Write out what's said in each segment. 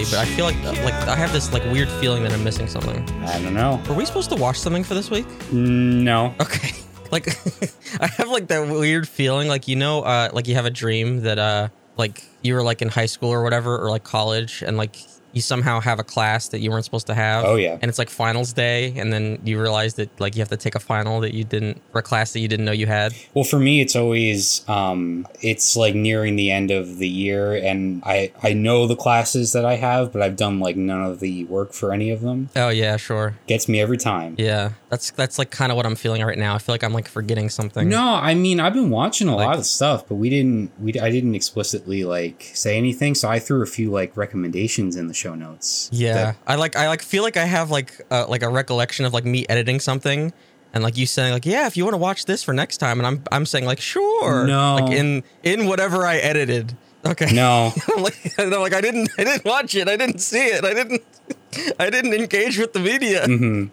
already, but I feel like like I have this like weird feeling that I'm missing something. I don't know. Were we supposed to watch something for this week? No. Okay. Like I have like that weird feeling like you know uh like you have a dream that uh like you were like in high school or whatever or like college and like you somehow have a class that you weren't supposed to have. Oh, yeah. And it's like finals day and then you realize that like you have to take a final that you didn't or a class that you didn't know you had. Well, for me, it's always um, it's like nearing the end of the year, and I I know the classes that I have, but I've done like none of the work for any of them. Oh yeah, sure. Gets me every time. Yeah. That's that's like kind of what I'm feeling right now. I feel like I'm like forgetting something. No, I mean I've been watching a Like- lot of stuff, but we didn't. We I didn't explicitly like say anything, so I threw a few like recommendations in the show notes. Yeah, that- I like I like feel like I have like uh, like a recollection of like me editing something and like you saying like yeah if you want to watch this for next time and I'm I'm saying like sure No. like in in whatever I edited okay no, I'm like I'm like I didn't I didn't watch it I didn't see it I didn't I didn't engage with the media hmm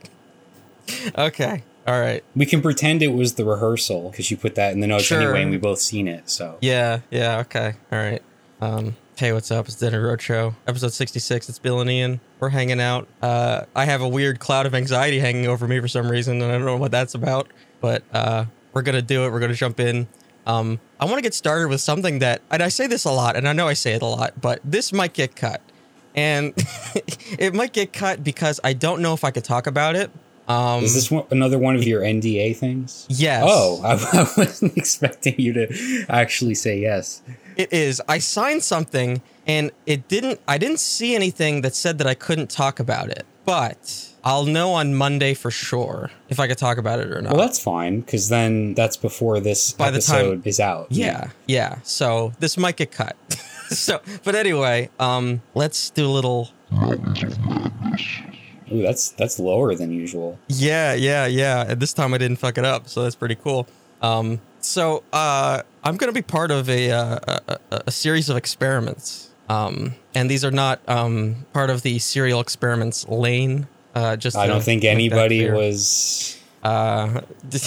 okay. All right. We can pretend it was the rehearsal because you put that in the notes Sure. anyway, and we both seen it. So. Yeah yeah okay. All right. Um hey what's up? It's DeadEndRoad Show episode 66 it's Bill and Ian. We're hanging out. Uh I have a weird cloud of anxiety hanging over me for some reason and I don't know what that's about but uh we're gonna do it. We're gonna jump in. Um I want to get started with something that and I say this a lot and I know I say it a lot but this might get cut. And it might get cut because I don't know if I could talk about it um is this one, another one of your NDA things? yes Oh, I, I wasn't expecting you to actually say yes. It is. I signed something and it didn't I didn't see anything that said that I couldn't talk about it. But I'll know on Monday for sure if I could talk about it or not. Well, that's fine because then that's before this By the time- episode is out. yeah, yeah. So this might get cut. so but anyway, um let's do a little Ooh, that's that's lower than usual. Yeah, yeah, yeah. And this time I didn't fuck it up, so that's pretty cool. Um, so uh, I'm gonna be part of a, uh, a, a series of experiments, um, and these are not um, part of the serial experiments Lain. Uh, just I don't think anybody was. Uh,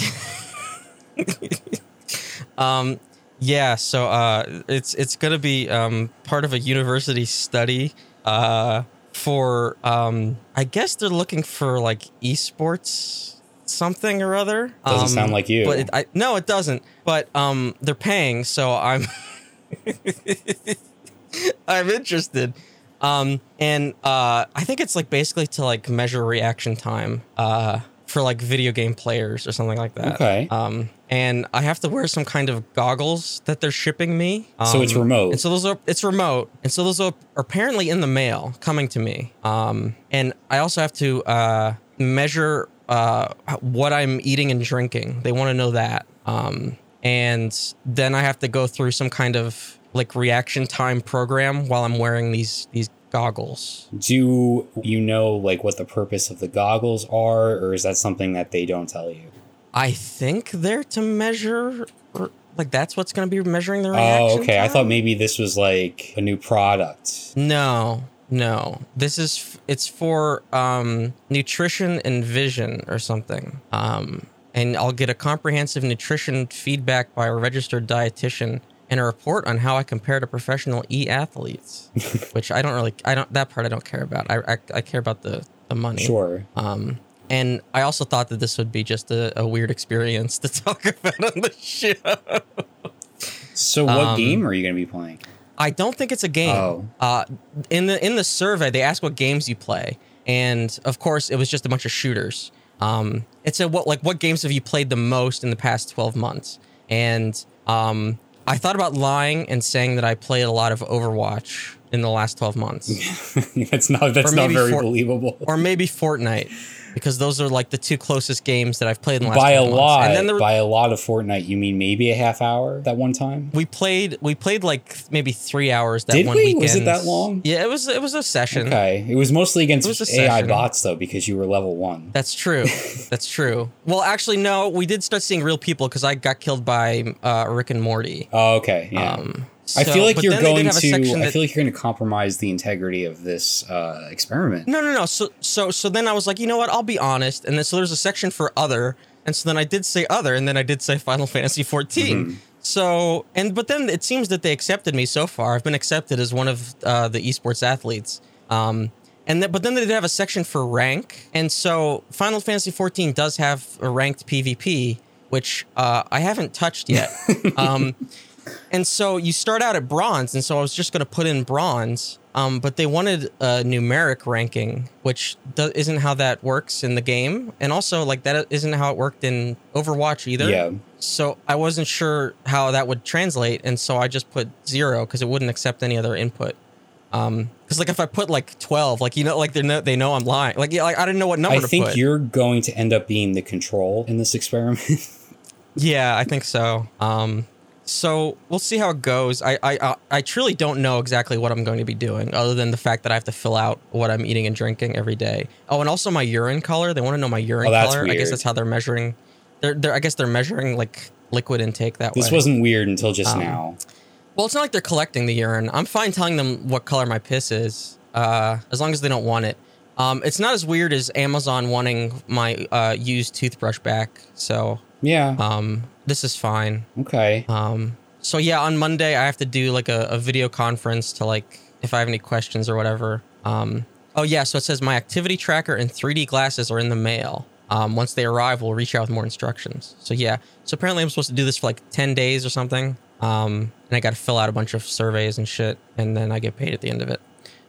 um, yeah. So uh, it's it's gonna be um, part of a university study. Uh, for um, I guess they're looking for like esports something or other. Doesn't Um, sound like you. But it, I, no, it doesn't. But um, they're paying, so I'm I'm interested. Um, and uh, I think it's like basically to like measure reaction time. Uh, for like video game players or something like that. Okay. Um, and I have to wear some kind of goggles that they're shipping me. So it's Um, remote. And so those are it's remote, and so those are apparently in the mail coming to me. Um, and I also have to uh, measure uh, what I'm eating and drinking. They want to know that. Um, and then I have to go through some kind of like reaction time program while I'm wearing these these goggles. Do you know like what the purpose of the goggles are, or is that something that they don't tell you? I think they're to measure, or, like that's what's going to be measuring the reaction. Oh, okay. I thought maybe this was like a new product. No, no. This is f- it's for um, nutrition and vision or something. Um, and I'll get a comprehensive nutrition feedback by a registered dietitian and a report on how I compare to professional e athletes. which I don't really, I don't that part I don't care about. I I, I care about the the money. Sure. Um, and I also thought that this would be just a, a weird experience to talk about on the show. So what um, game are you going to be playing? I don't think it's a game. Oh. Uh, in the in the survey, they ask what games you play, and of course, it was just a bunch of shooters. Um, it said what like what games have you played the most in the past twelve months? And um, I thought about lying and saying that I played a lot of Overwatch in the last twelve months, that's not that's not very for- believable. or maybe Fortnite, because those are like the two closest games that I've played in the last by a lot, And then there, by a lot of Fortnite, you mean maybe a half hour that one time? we played we played like maybe three hours that Did one we? weekend. Was it that long? Yeah, it was. It was a session. Okay, it was mostly against was AI session. bots though, because you were level one. That's true. That's true. Well, actually, no. We did start seeing real people because I got killed by uh, Rick and Morty. Oh, okay, yeah. Um, I feel like you're then they did going to. I feel like you're going to compromise the integrity of this uh, experiment. no, no, no. So, so, so then I was like, you know what? I'll be honest. And then so there's a section for other, and so then I did say other, and then I did say Final Fantasy 14. Mm-hmm. So, and but then it seems that they accepted me so far. I've been accepted as one of uh, the esports athletes. Um, and th- but then they did have a section for rank, and so Final Fantasy 14 does have a ranked PvP, which uh, I haven't touched yet. um, and so you start out at bronze, and so I was just going to put in bronze. Um, but they wanted a numeric ranking, which do- isn't how that works in the game, and also like that isn't how it worked in Overwatch either. Yeah. So I wasn't sure how that would translate, and so I just put zero because it wouldn't accept any other input. Um, because like if I put like twelve, like you know, like they know they know I'm lying. Like yeah, like I didn't know what number I think put. you're going to end up being the control in this experiment. Yeah, I think so. Um, so we'll see how it goes. I, I I I truly don't know exactly what I'm going to be doing, other than the fact that I have to fill out what I'm eating and drinking every day. Oh, and also my urine color. They want to know my urine Oh, color. I guess that's how they're measuring. They're, they're I guess they're measuring like liquid intake that this way. This wasn't weird until just Um, now. Well, it's not like they're collecting the urine. I'm fine telling them what color my piss is, uh, as long as they don't want it. Um, it's not as weird as Amazon wanting my uh, used toothbrush back. So Yeah. um, this is fine. okay. Um, so yeah, on Monday I have to do like a, a video conference to like if I have any questions or whatever. Um, oh yeah, so it says my activity tracker and 3D glasses are in the mail. Um, once they arrive, we'll reach out with more instructions. So yeah, so apparently I'm supposed to do this for like 10 days or something. Um, and I got to fill out a bunch of surveys and shit, and then I get paid at the end of it.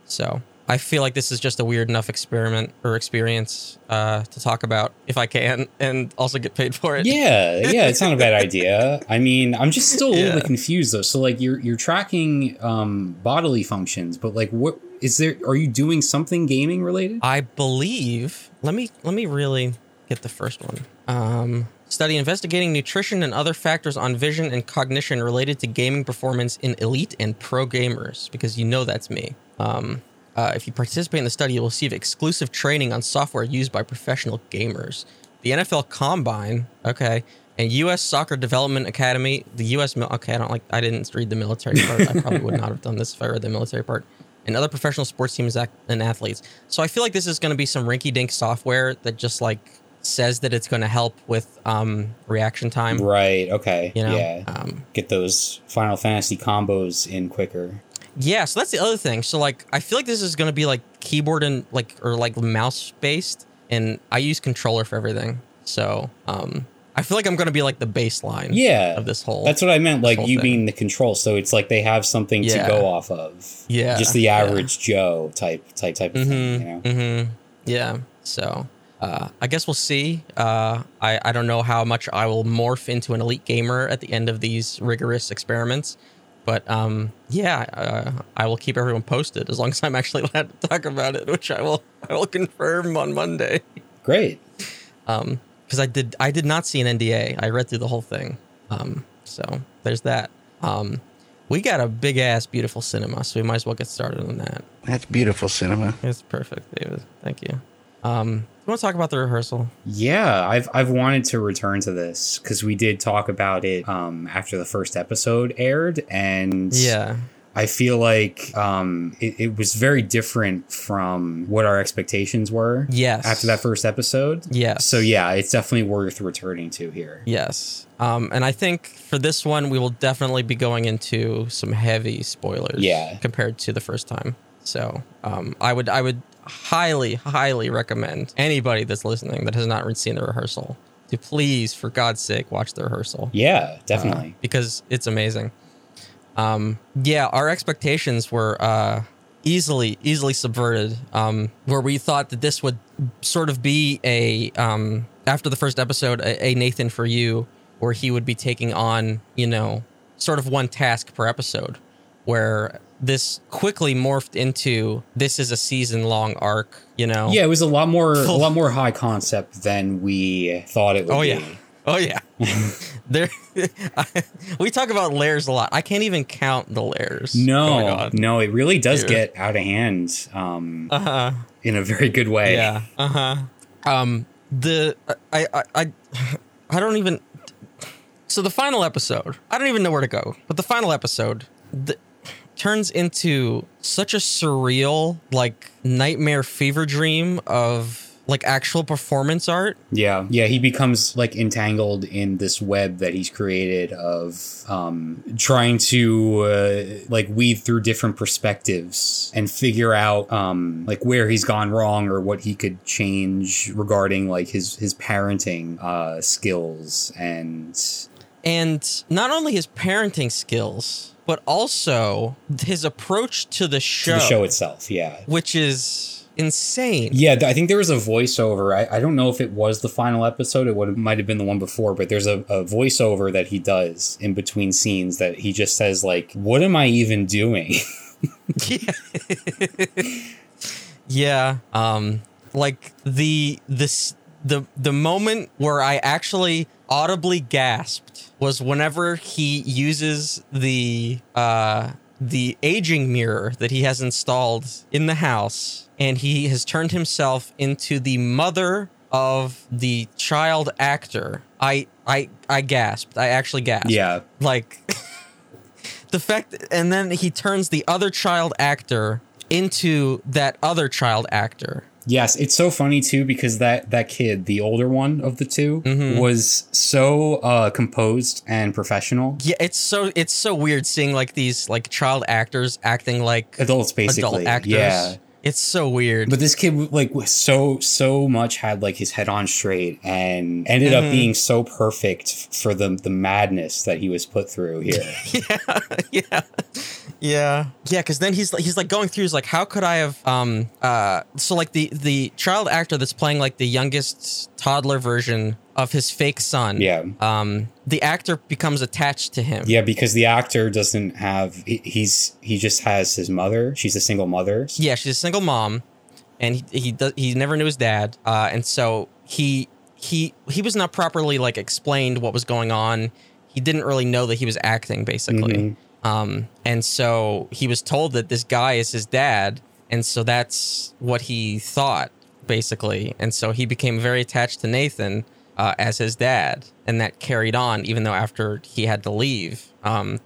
So I feel like this is just a weird enough experiment or experience uh, to talk about if I can, and also get paid for it. Yeah, yeah, it's not a bad idea. I mean, I'm just still a little Yeah. bit confused though. So like you're you're tracking um bodily functions, but like what is there are you doing something gaming related? I believe. Let me let me really get the first one. Um, study investigating nutrition and other factors on vision and cognition related to gaming performance in elite and pro gamers. Because you know that's me. Um, uh, if you participate in the study, you will receive exclusive training on software used by professional gamers. The NFL Combine, okay, and U.S. Soccer Development Academy. The U.S. Mil- okay, I don't like. I didn't read the military part. I probably would not have done this if I read the military part and other professional sports teams and athletes. So I feel like this is going to be some rinky-dink software that just like says that it's going to help with um, reaction time. Right. Okay. You know, Yeah. um, Get those Final Fantasy combos in quicker. Yeah. So that's the other thing. So like, I feel like this is going to be like keyboard and like or like mouse based, and I use controller for everything. So um, I feel like I'm going to be like the baseline. Yeah. Of this whole. That's what I meant, like you thing. being the control. So it's like they have something Yeah. to go off of. Yeah, Just the yeah. average Joe type type type of thing, you know. Mm-hmm. Yeah. So uh, I guess we'll see. Uh, I I don't know how much I will morph into an elite gamer at the end of these rigorous experiments, but um, yeah, uh, I will keep everyone posted as long as I'm actually allowed to talk about it, which I will I will confirm on Monday. Great. Um, because I did I did not see an NDA. I read through the whole thing. Um, so there's that. Um, we got a big ass beautiful cinema, so we might as well get started on that. That's beautiful cinema. It's perfect, David. Thank you. Um, you want to talk about the rehearsal? Yeah, I've I've wanted to return to this because we did talk about it um, after the first episode aired, and Yeah. I feel like um, it, it was very different from what our expectations were. Yes. After that first episode. Yes. So yeah, it's definitely worth returning to here. Yes. Um, and I think for this one, we will definitely be going into some heavy spoilers. Yeah. Compared to the first time. So um, I would I would highly highly recommend anybody that's listening that has not seen the rehearsal to please, for God's sake, watch the rehearsal. Yeah, uh, definitely. because it's amazing. Um, yeah, our expectations were uh, easily easily subverted. Um, where we thought that this would sort of be a um, after the first episode, a, a Nathan for you, where he would be taking on you know sort of one task per episode, where this quickly morphed into this is a season long arc. You know. yeah, it was a lot more a lot more high concept than we thought it would Oh be. yeah. Oh yeah. there we talk about layers a lot. I can't even count the layers. No, Oh no, it really does Dude. get out of hand um, Uh-huh. in a very good way. Yeah. Uh-huh. Um the I I I I don't even So the final episode, I don't even know where to go. But the final episode the, turns into such a surreal like nightmare fever dream of like actual performance art. Yeah, yeah, he becomes like entangled in this web that he's created of um, trying to uh, like weave through different perspectives and figure out um, like where he's gone wrong or what he could change regarding like his his parenting uh, skills and and not only his parenting skills but also his approach to the show, the show itself. Yeah, which is insane. Yeah, I think there was a voiceover. I, I don't know if it was the final episode. It would might have been the one before, but there's a, a voiceover that he does in between scenes that he just says like, "What am I even doing?" yeah. yeah. Um, like the this the the moment where I actually audibly gasped was whenever he uses the uh the aging mirror that he has installed in the house and he has turned himself into the mother of the child actor. I I I gasped. I actually gasped. Yeah. Like the fact and then he turns the other child actor into that other child actor. Yes, it's so funny too because that that kid, the older one of the 2 Mhm. was so uh, composed and professional. Yeah, it's so it's so weird seeing like these like child actors acting like Adults, basically. adult actors. Yeah. It's so weird. But this kid, like, was so so much had like his head on straight, and ended up Mhm. being so perfect for the the madness that he was put through here. yeah, yeah, yeah, yeah. Because then he's he's like going through. He's like, how could I have? Um. Uh. So like the the child actor that's playing like the youngest toddler version of his fake son. yeah, Um. The actor becomes attached to him. yeah, because the actor doesn't have. He, he's he just has his mother. She's a single mother. Yeah, she's a single mom, and he he does he never knew his dad, uh, and so he he he was not properly like explained what was going on. He didn't really know that he was acting, basically, Mhm. Um, and so he was told that this guy is his dad, and so that's what he thought, basically, and so he became very attached to Nathan uh, as his dad, and that carried on even though after he had to leave. Um,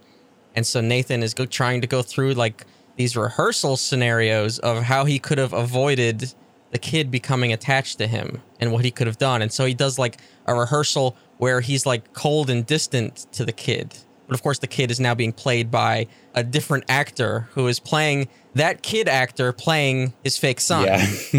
and so Nathan is go- trying to go through like these rehearsal scenarios of how he could have avoided the kid becoming attached to him and what he could have done. And so he does like a rehearsal where he's like cold and distant to the kid. But of course, the kid is now being played by a different actor who is playing that kid actor playing his fake son. Yeah,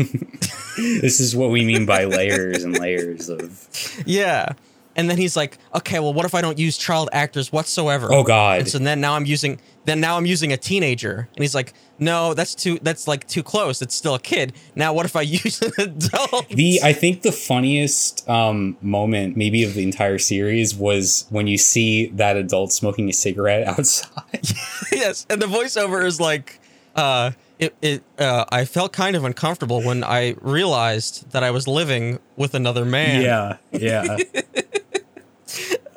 this is what we mean by layers and layers of. Yeah. And then he's like, okay, well, what if I don't use child actors whatsoever? Oh God. And so then now I'm using then now I'm using a teenager. And he's like, no, that's too that's like too close. It's still a kid. Now what if I use an adult? The I think the funniest um, moment maybe of the entire series was when you see that adult smoking a cigarette outside. yes. And the voiceover is like, uh it, it uh, I felt kind of uncomfortable when I realized that I was living with another man. Yeah, yeah.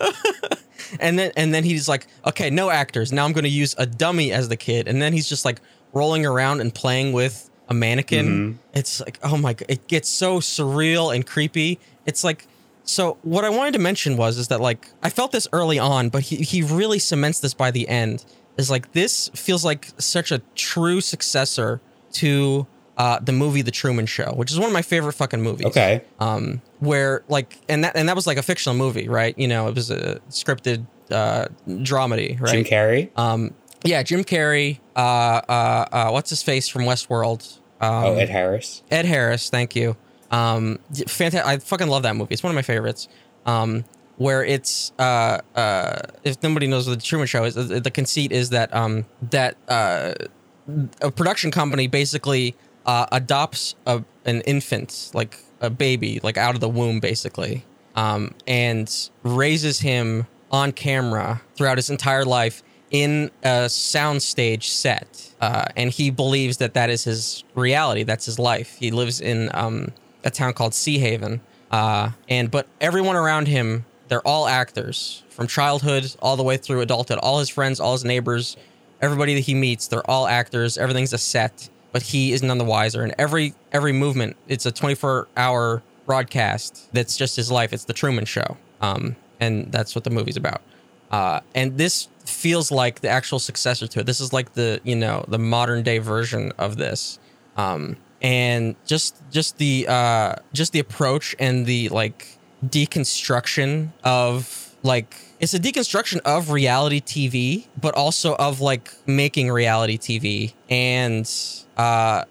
And then and then he's like, okay, no actors. Now I'm going to use a dummy as the kid. And then he's just like rolling around and playing with a mannequin. Mhm. It's like, oh my god, it gets so surreal and creepy. It's like so what I wanted to mention was is that like I felt this early on, but he he really cements this by the end. Is like this feels like such a true successor to uh, the movie The Truman Show, which is one of my favorite fucking movies Okay. um, where like and that and that was like a fictional movie, right? You know, it was a scripted uh, dramedy, right? Jim Carrey. um, yeah, Jim Carrey. Uh, uh, uh, what's his face from Westworld? Um, oh, Ed Harris. Ed Harris, thank you. Um, fantastic. I fucking love that movie. It's one of my favorites. Um, where it's uh, uh, if nobody knows what the Truman Show is, the, the conceit is that um, that uh, a production company basically uh, adopts a, an infant, like a baby, like out of the womb, basically, um, and raises him on camera throughout his entire life in a soundstage set. Uh, and he believes that that is his reality. That's his life. He lives in um, a town called Seahaven. Uh, and but everyone around him, they're all actors from childhood all the way through adulthood. All his friends, all his neighbors, everybody that he meets, they're all actors. Everything's a set, but he is none the wiser. And every every movement, it's a 24 hour broadcast. That's just his life. It's the Truman Show. Um, and that's what the movie's about. Uh, and this feels like the actual successor to it. This is like the you know the modern day version of this. Um, and just just the uh, just the approach and the like deconstruction of like it's a deconstruction of reality TV, but also of like making reality TV and uh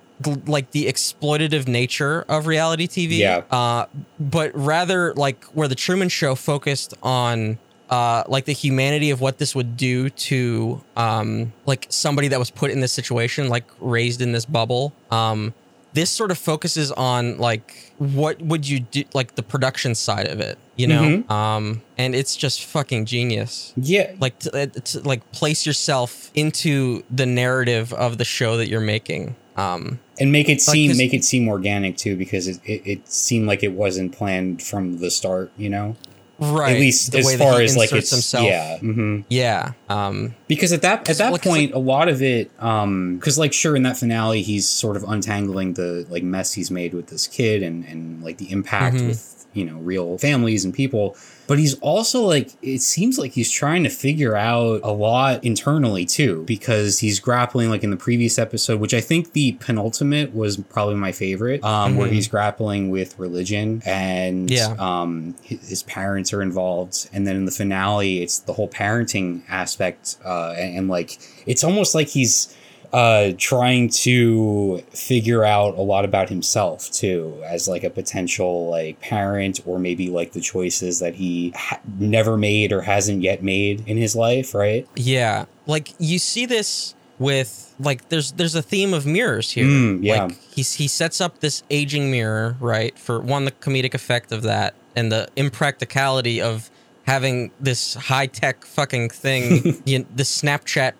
like the exploitative nature of reality TV. Yeah. Uh but rather like where the Truman show focused on uh like the humanity of what this would do to um like somebody that was put in this situation like raised in this bubble. Um this sort of focuses on like what would you do like the production side of it, you know? Mhm. Um and it's just fucking genius Yeah. like to, uh, to like place yourself into the narrative of the show that you're making um and make it Like, seem make it seem organic too because it, it, it seemed like it wasn't planned from the start you know right at least the as far as like it's himself yeah hmm yeah um because at that at that like, 'cause, point a lot of it um because like sure in that finale he's sort of untangling the like mess he's made with this kid and and like the impact Mhm. with you know real families and people but he's also like it seems like he's trying to figure out a lot internally too because he's grappling like in the previous episode which i think the penultimate was probably my favorite um where Mhm. he's grappling with religion and Yeah. um his, his parents are involved and then in the finale it's the whole parenting aspect uh and, and like it's almost like he's uh trying to figure out a lot about himself too as like a potential like parent or maybe like the choices that he ha- never made or hasn't yet made in his life right? Yeah. Like you see this with like there's there's a theme of mirrors here. Mm, yeah. like he's he sets up this aging mirror right for one the comedic effect of that and the impracticality of having this high tech fucking thing you, the snapchat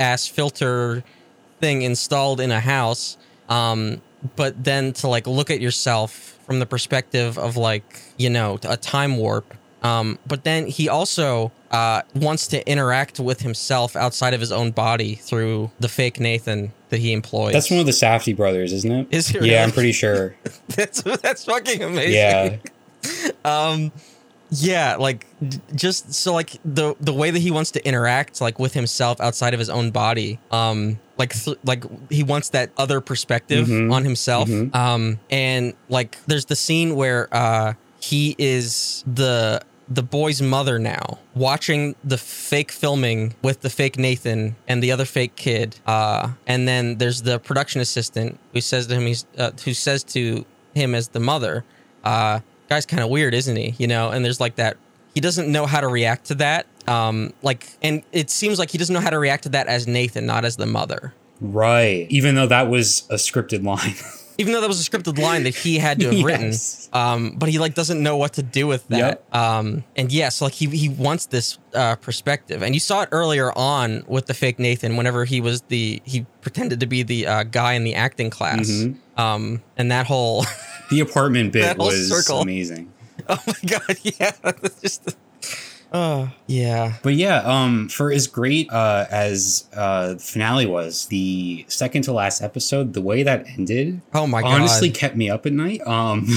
ass filter thing installed in a house um but then to like look at yourself from the perspective of like you know a time warp um but then he also uh wants to interact with himself outside of his own body through the fake nathan that he employs. That's one of the Safdie brothers isn't it? Is it yeah i'm pretty sure. That's that's fucking amazing. Yeah. Um yeah like just so like the the way that he wants to interact like with himself outside of his own body um like th- like he wants that other perspective Mhm. on himself Mhm. um and like there's the scene where uh he is the the boy's mother now watching the fake filming with the fake Nathan and the other fake kid uh and then there's the production assistant who says to him he's uh, who says to him as the mother uh guy's kind of weird isn't he? You know and there's like that he doesn't know how to react to that um like and it seems like he doesn't know how to react to that as Nathan not as the mother. Right. Even though that was a scripted line. Even though that was a scripted line that he had to have written um but he like doesn't know what to do with that. Yep. um and yes like he he wants this uh perspective. And you saw it earlier on with the fake nathan whenever he was the he pretended to be the uh, guy in the acting class. Mhm. um and that whole the apartment bit was circle. amazing oh my god yeah just uh yeah But yeah, um, for as great uh, as uh, the finale was, the second to last episode, the way that ended, oh my god honestly kept me up at night. Um,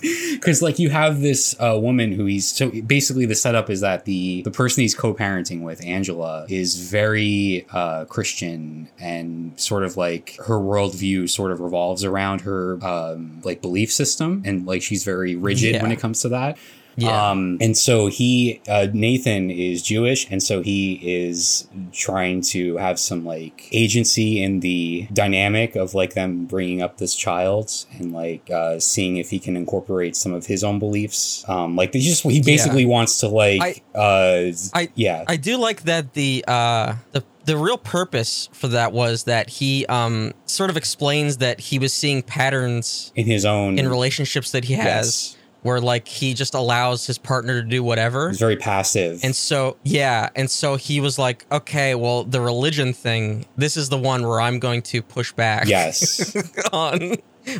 because like you have this uh, woman who he's so basically the setup is that the the person he's co-parenting with, Angela, is very uh, Christian and sort of like her worldview sort of revolves around her um, like belief system, and like she's very rigid when it comes to that. Yeah Um, and so he, uh, Nathan is Jewish, and so he is trying to have some like agency in the dynamic of like them bringing up this child and like uh, seeing if he can incorporate some of his own beliefs. Um, like they just he basically wants to like, uh, I- yeah, I do like that the uh the the real purpose for that was that he um sort of explains that he was seeing patterns in his own in relationships that he has Yes. Where like he just allows his partner to do whatever. He's very passive. And so yeah, and so he was like, okay, well the religion thing, this is the one where I'm going to push back yes, on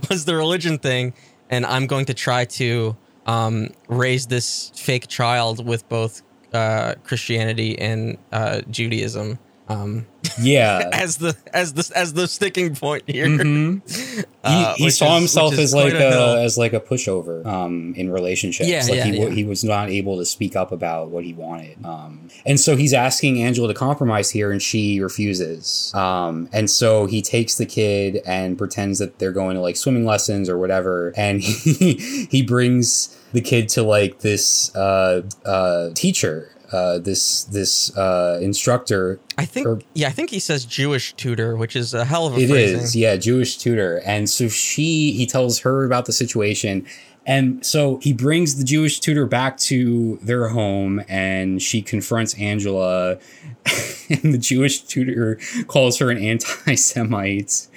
was the religion thing and I'm going to try to um raise this fake child with both uh Christianity and uh Judaism. Um yeah. as the as the as the sticking point here. Mhm. Uh, he, he saw is- himself as like a a, as like a pushover um in relationships Yeah, like yeah, he, yeah. he was not able to speak up about what he wanted um and so he's asking angela to compromise here and she refuses um and so he takes the kid and pretends that they're going to like swimming lessons or whatever and he he brings the kid to like this uh uh teacher uh this this uh instructor I think or- yeah, I think he says Jewish tutor, which is a hell of a It phrasing. is, yeah, Jewish tutor. And so she, he tells her about the situation. And so he brings the Jewish tutor back to their home and she confronts Angela. and the Jewish tutor calls her an anti Semite.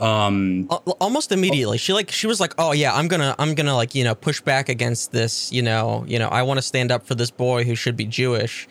Um, almost immediately she like she was like oh yeah i'm gonna i'm gonna like you know push back against this you know you know i want to stand up for this boy who should be jewish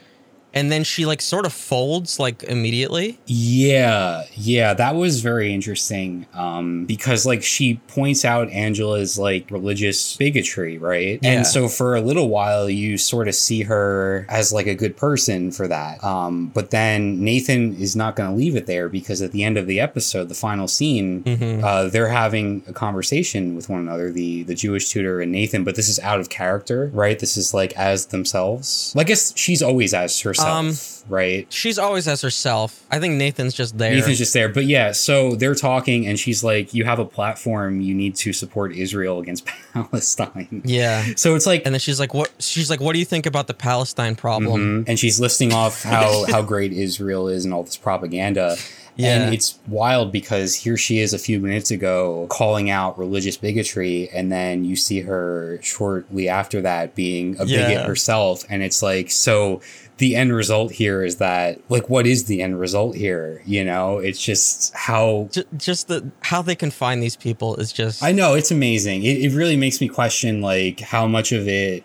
and then she like sort of folds like immediately Yeah, yeah, that was very interesting. Um, because like she points out Angela's like religious bigotry, right? Yeah. And so for a little while you sort of see her as like a good person for that. Um, but then Nathan is not gonna leave it there because at the end of the episode, the final scene, Mhm. uh, they're having a conversation with one another, the the Jewish tutor and Nathan, but this is out of character, right? This is like as themselves. Well, I guess she's always as herself, Um, right? she's always as herself i think nathan's just there Nathan's just there. But yeah, so they're talking, and she's like, You have a platform. You need to support Israel against Palestine. yeah So it's like, and then she's like what she's like what do you think about the palestine problem Mhm. and she's listing off how, how great Israel is and all this propaganda. Yeah. And it's wild because here she is a few minutes ago calling out religious bigotry, and then you see her shortly after that being a bigot Yeah. herself. And it's like, so the end result here is that, like, what is the end result here? You know, it's just how Ju- just the how they can find these people is just I know it's amazing. It, it really makes me question like how much of it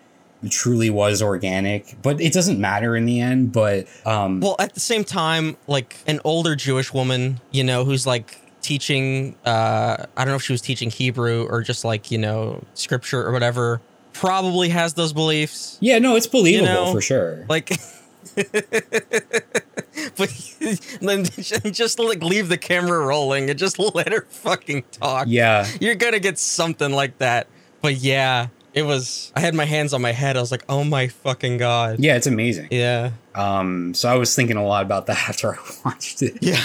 truly was organic, but it doesn't matter in the end. But um, Well, at the same time, like an older Jewish woman, you know, who's like teaching uh I don't know if she was teaching Hebrew or just like, you know, scripture or whatever, probably has those beliefs. yeah, no, it's believable know, for sure. Like but then just like leave the camera rolling and just let her fucking talk. yeah, You're gonna get something like that. But yeah, it was I had my hands on my head. I was like, "Oh my fucking god." yeah, it's amazing. Yeah. Um, so I was thinking a lot about that after I watched it. Yeah.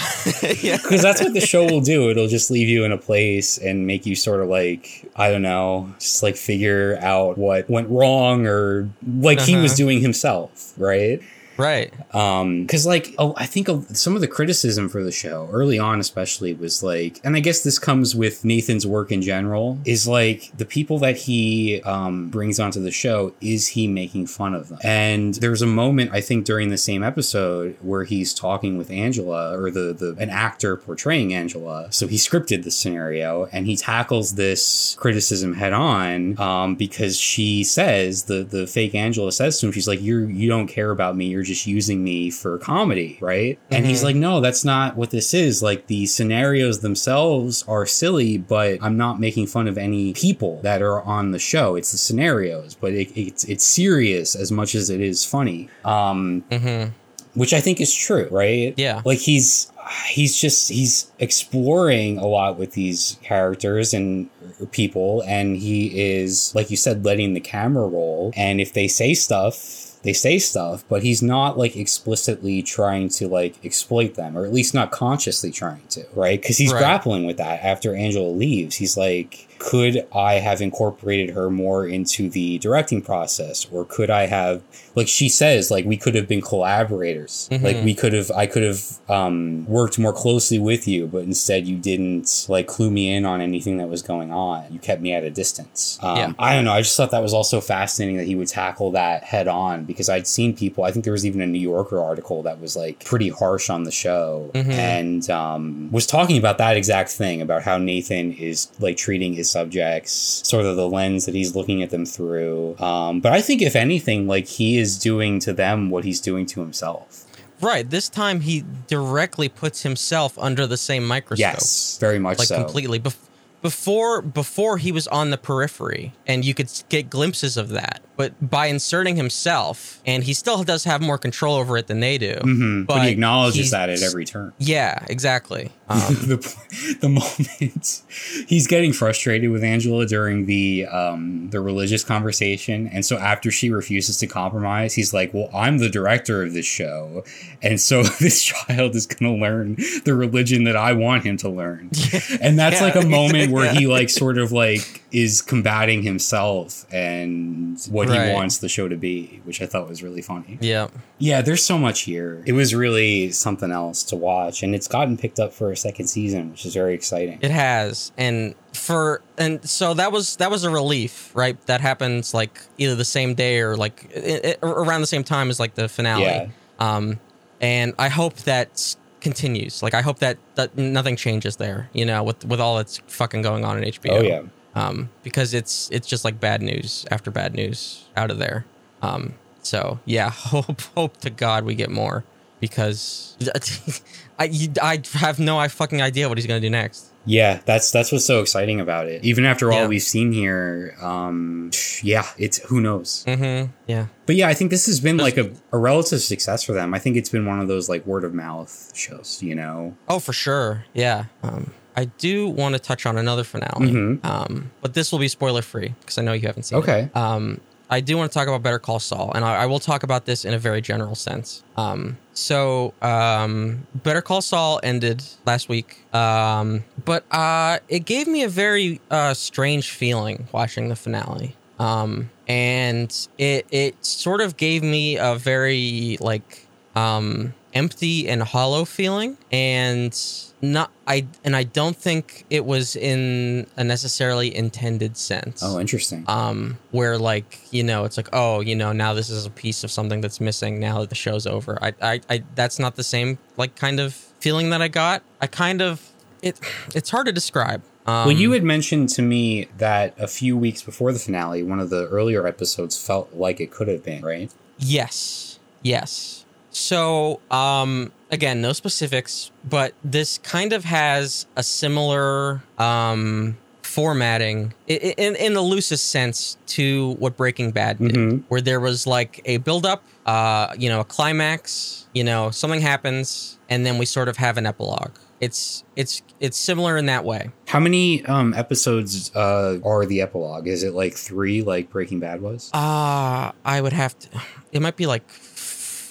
yeah. Because that's what the show will do. It'll just leave you in a place and make you sort of like, I don't know, just like figure out what went wrong or like he was Uh-huh. doing himself, right? Right. um because like oh, i think some of the criticism for the show early on especially was like and i guess this comes with nathan's work in general is like the people that he um brings onto the show is he making fun of them and there's a moment i think during the same episode where he's talking with angela or the the an actor portraying angela so he scripted the scenario and he tackles this criticism head on um because she says the the fake angela says to him she's like you're you don't care about me you're just using me for comedy right and he's Mhm. like no that's not what this is like the scenarios themselves are silly but i'm not making fun of any people that are on the show it's the scenarios but it, it's it's serious as much as it is funny um Mm-hmm. which I think is true, right? Yeah. Like he's he's just he's exploring a lot with these characters and people and he is like you said letting the camera roll and if they say stuff they say stuff but he's not like explicitly trying to like exploit them or at least not consciously trying to right because he's Right. grappling with that after angela leaves he's like could i have incorporated her more into the directing process or could i have like she says like we could have been collaborators like Mhm. we could have i could have um worked more closely with you but instead you didn't like clue me in on anything that was going on you kept me at a distance um, Yeah. i don't know i just thought that was also fascinating that he would tackle that head on because i'd seen people i think there was even a new yorker article that was like pretty harsh on the show Mhm. and um was talking about that exact thing about how nathan is like treating his subjects sort of the lens that he's looking at them through um but i think if anything like he is doing to them what he's doing to himself Right. This time he directly puts himself under the same microscope. yes very much Like so completely. Bef- before before he was on the periphery and you could get glimpses of that. But by inserting himself, and he still does have more control over it than they do. Mhm. But, But he acknowledges that at every turn. Yeah, exactly. Um, the the moment he's getting frustrated with Angela during the um the religious conversation, and so after she refuses to compromise, he's like, "Well, I'm the director of this show, and so this child is going to learn the religion that I want him to learn." And that's Yeah, like a moment where yeah. he like sort of like is combating himself and what Right. he wants the show to be, which I thought was really funny. yeah. Yeah, there's so much here. It was really something else to watch, and it's gotten picked up for a second season, which is very exciting. It has, and for and so that was that was a relief, right? That happens like either the same day or like i i around the same time as like the finale. Yeah. Um, and I hope that continues. Like I hope that that nothing changes there. You know, with with all that's fucking going on in HBO. Oh yeah, Um, because it's it's just like bad news after bad news out of there. Um, so yeah, hope hope to God we get more because I you- I have no I fucking idea what he's gonna do next. yeah. That's that's what's so exciting about it. Even after all Yeah. we've seen here, um, yeah, it's who knows. Mm-hmm. Yeah. But yeah, I think this has been like a, a relative success for them. I think it's been one of those like word of mouth shows. You know, Oh, for sure. Yeah. Um, I do want to touch on another finale, Mhm. um, but this will be spoiler free because I know you haven't seen it. Okay. Um, I do want to talk about Better Call Saul, and I, I will talk about this in a very general sense. Um, so, um, Better Call Saul ended last week, um, but uh, it gave me a very uh, strange feeling watching the finale. Um, and it it sort of gave me a very like um, empty and hollow feeling, and not I and I don't think it was in a necessarily intended sense oh, interesting. um where like you know it's like oh you know now this is a piece of something that's missing now that the show's over i i, I that's not the same like kind of feeling that i got i kind of it it's hard to describe um, well, you had mentioned to me that a few weeks before the finale, one of the earlier episodes felt like it could have been right. Yes. Yes. So, um, again, no specifics, but this kind of has a similar um, formatting in, in the loosest sense to what Breaking Bad did, Mhm. where there was like a buildup, uh, you know, a climax, you know, something happens, and then we sort of have an epilogue. It's it's it's similar in that way. How many um episodes uh are the epilogue? Is it like three, like Breaking Bad was? Uh I would have to. It might be like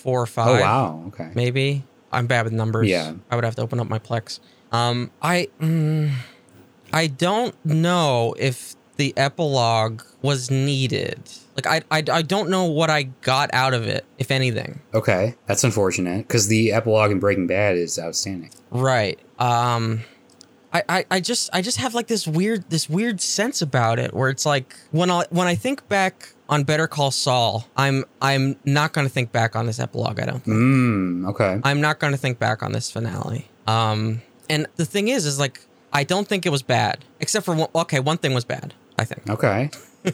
four or oh five. wow, okay. maybe i'm bad with numbers Yeah. i would have to open up my plex um i mm, i don't know if the epilogue was needed like I, I i don't know what i got out of it if anything Okay, that's unfortunate because the epilogue in Breaking Bad is outstanding. right um I, I, I just I just have like this weird this weird sense about it where it's like when I when I think back on Better Call Saul I'm I'm not gonna think back on this epilogue I don't think. Mm, okay. I'm not going to think back on this finale. Um, and the thing is, is like I don't think it was bad, except for one, okay, one thing was bad. I think Okay.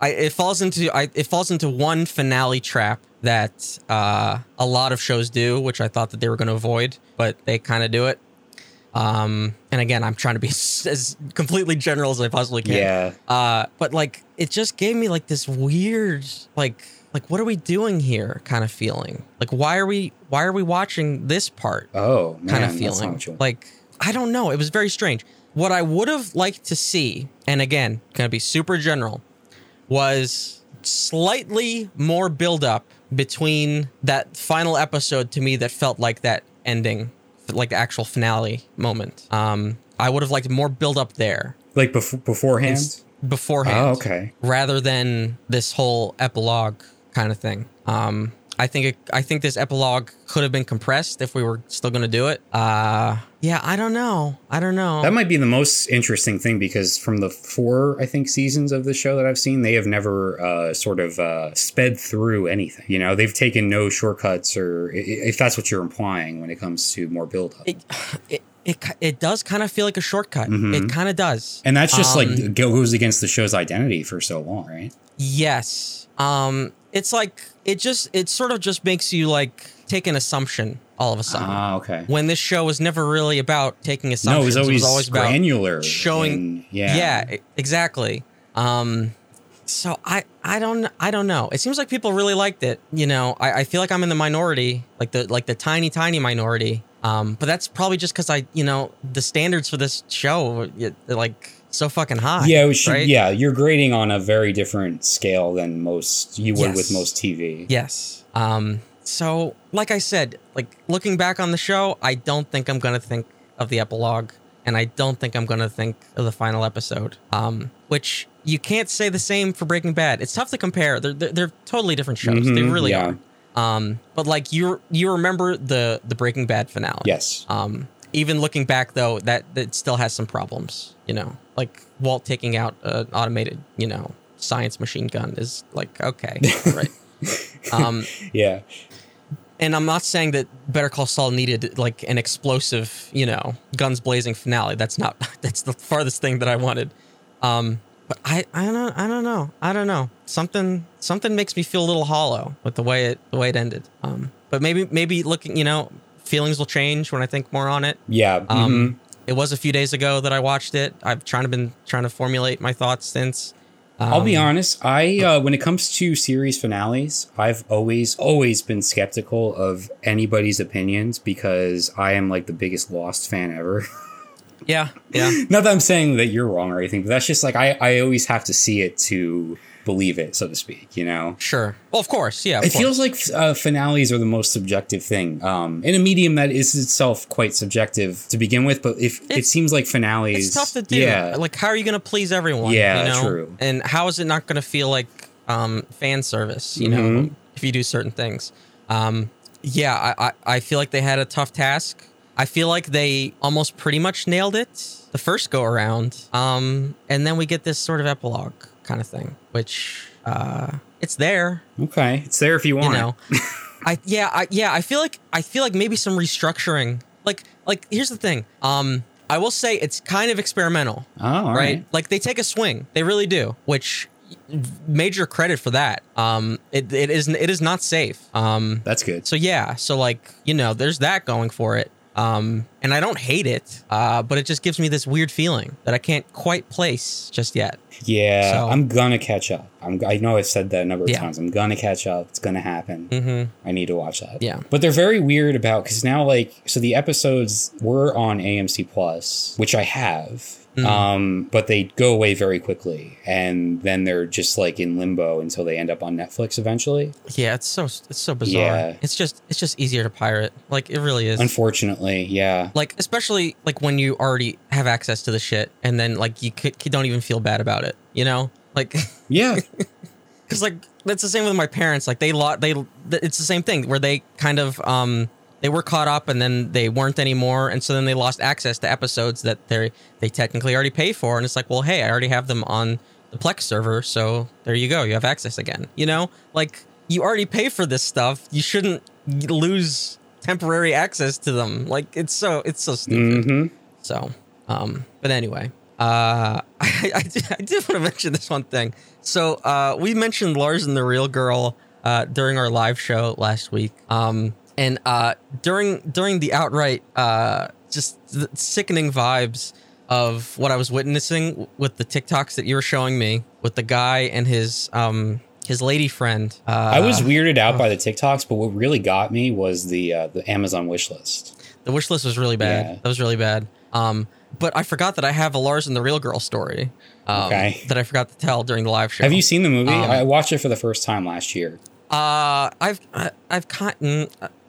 I, it falls into I, it falls into one finale trap that uh, a lot of shows do, which I thought that they were going to avoid, but they kind of do it. Um, and again, I'm trying to be as completely general as I possibly can. Yeah. Uh, but like it just gave me like this weird like like what are we doing here kind of feeling. Like why are we why are we watching this part Oh man, kind of feeling? Like I don't know, it was very strange. What I would have liked to see, and again, gonna be super general, was slightly more build up between that final episode to me that felt like that ending, like the actual finale moment. Um, I would have liked more build up there like bef- beforehand. Ins- beforehand oh, okay. rather than this whole epilogue kind of thing. Um, I think it, I think this epilogue could have been compressed if we were still going to do it. Uh, yeah, I don't know. I don't know. That might be the most interesting thing because from the four, I think, seasons of the show that I've seen, they have never uh, sort of uh, sped through anything. You know, they've taken no shortcuts, or if that's what you're implying when it comes to more build up. it, it, it, it does kind of feel like a shortcut. Mhm. It kind of does. And that's just Um, like go- goes against the show's identity for so long, right? Yes. Um, it's like it just it sort of just makes you like take an assumption all of a sudden. Ah, okay. when this show was never really about taking No, assumptions. it was always, about granular. showing and- yeah. yeah, exactly um so I I don't I don't know. It seems like people really liked it. You know, I, I feel like I'm in the minority, like the like the tiny tiny minority. Um, but that's probably just because I you know the standards for this show they're like so fucking high. Yeah, we should, right? yeah, you're grading on a very different scale than most you would Yes. with most TV. Yes. Um. So, like I said, like looking back on the show, I don't think I'm gonna think of the epilogue, and I don't think I'm gonna think of the final episode. Um. Which you can't say the same for Breaking Bad. It's tough to compare. They're they're, they're totally different shows. they Mhm, really yeah. are. Um. But like you you remember the the Breaking Bad finale. Yes. Um. Even looking back though, that that still has some problems. You know, like Walt taking out an automated, you know, science machine gun is like okay, right. Um, Yeah. and I'm not saying that Better Call Saul needed like an explosive, you know, guns blazing finale. That's not. That's the farthest thing that I wanted. Um, but I, I don't know. I don't know. I don't know. Something, something makes me feel a little hollow with the way it, the way it ended. Um, but maybe, maybe looking, you know, feelings will change when I think more on it. Yeah. Um, mhm. It was a few days ago that I watched it. I've trying to been trying to formulate my thoughts since. I'll be Um, honest. I uh, when it comes to series finales, I've always always been skeptical of anybody's opinions because I am like the biggest Lost fan ever. Yeah, yeah. Not that I'm saying that you're wrong or anything, but that's just like I I always have to see it to believe it, so to speak. You know. Sure. Well, of course. Yeah. of It course. feels like uh, finales are the most subjective thing um, in a medium that is itself quite subjective to begin with. But if it seems like finales, It's tough to do. Yeah, Like, how are you going to please everyone? Yeah, you know? true. And how is it not going to feel like um, fan service? You know, Mhm. if you do certain things. Um, yeah, I, I I feel like they had a tough task. I feel like they almost pretty much nailed it the first go around. Um, and then we get this sort of epilogue kind of thing, which uh, it's there. okay, it's there if you want. You know, I yeah, I yeah, I feel like I feel like maybe some restructuring. Like like here's the thing. Um, I will say it's kind of experimental Oh, right? right. Like they take a swing, they really do. Which major credit for that. Um, it, it is it is not safe. Um, That's good. so yeah, so like you know, there's that going for it. Um, and I don't hate it, uh, but it just gives me this weird feeling that I can't quite place just yet. Yeah, So- I'm gonna catch up. I'm, I know I've said that a number of Yeah. times. I'm gonna catch up. It's gonna happen. Mm-hmm. I need to watch that. Yeah. But they're very weird about because now, like, so the episodes were on AMC Plus, which I have. Mhm. Um, but they go away very quickly, and then they're just like in limbo until they end up on Netflix eventually. Yeah, it's so it's so bizarre. Yeah. It's just it's just easier to pirate. Like it really is. Unfortunately, yeah. like especially like when you already have access to the shit and then like you, could, you don't even feel bad about it you know like Yeah. because like that's the same with my parents like they lot they it's the same thing where they kind of um they were caught up and then they weren't anymore. And so then they lost access to episodes that they they technically already pay for. And it's like well hey i already have them on the plex server. So there you go. You have access again. You know like you already pay for this stuff. You shouldn't lose temporary access to them. Like it's so it's so stupid. Hmm so, um, but anyway, uh, I, I, did, I did want to mention this one thing. So, uh, we mentioned Lars and the Real Girl, uh, during our live show last week. Um, and, uh, during, during the outright, uh, just the sickening vibes of what I was witnessing with the TikToks that you were showing me with the guy and his, um, his lady friend. Uh, I was weirded out by the TikToks, but what really got me was the uh, the Amazon wish list. The wish list was really bad. Yeah. That was really bad. Um, but I forgot that I have a Lars and the Real Girl story. Um, Okay. That I forgot to tell during the live show. Have you seen the movie? Um, I watched it for the first time last year. Uh, I've I've caught.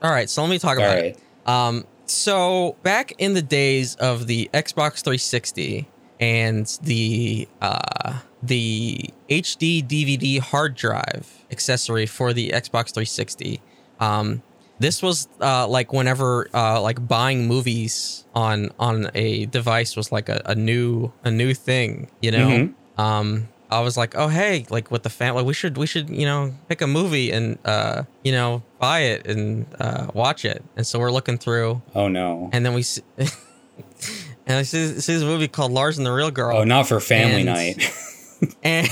All right, so let me talk about right. it. Um, so back in the days of the Xbox 360 and the uh the HD DVD hard drive accessory for the Xbox 360, um, this was uh like whenever uh like buying movies on on a device was like a, a new a new thing, you know. Mhm. Um, I was like, oh hey, like with the family, we should we should you know pick a movie and uh you know buy it and uh watch it. And so we're looking through, Oh no. and then we see, and I see, see this movie called Lars and the Real Girl, Oh, not for family And- night. and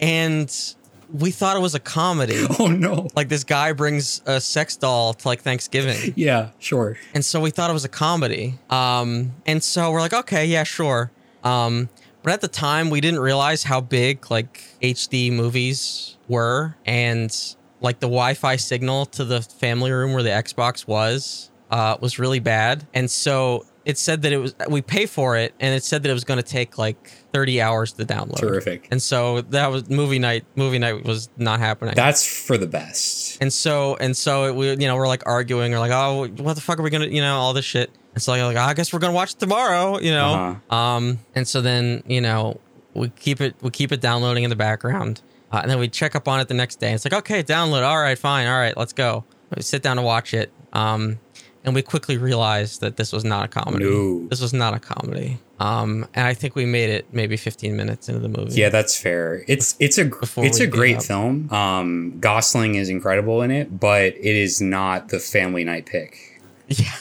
and we thought it was a comedy. oh no. Like this guy brings a sex doll to like Thanksgiving. Yeah, sure. And so we thought it was a comedy. Um, and so we're like, okay, yeah, sure. Um, But at the time, we didn't realize how big like HD movies were, and like the Wi-Fi signal to the family room where the Xbox was uh, was really bad, and so it said that it was we pay for it, and it said that it was going to take like 30 hours to download. Terrific. And so that was movie night. Movie night was not happening. That's for the best. And so and so it, we you know we're like arguing or like oh what the fuck are we gonna you know all this shit. It's like like I guess we're gonna watch it tomorrow you know. Uh-huh. Um and so then you know we keep it we keep it downloading in the background uh, and then we check up on it the next day. It's like okay download all right fine all right let's go. We sit down to watch it. Um and we quickly realized that this was not a comedy. No. This was not a comedy. Um and I think we made it maybe 15 minutes into the movie. Yeah, that's fair. It's it's a Before it's a great up. film. Um, Gosling is incredible in it, but it is not the family night pick. Yeah.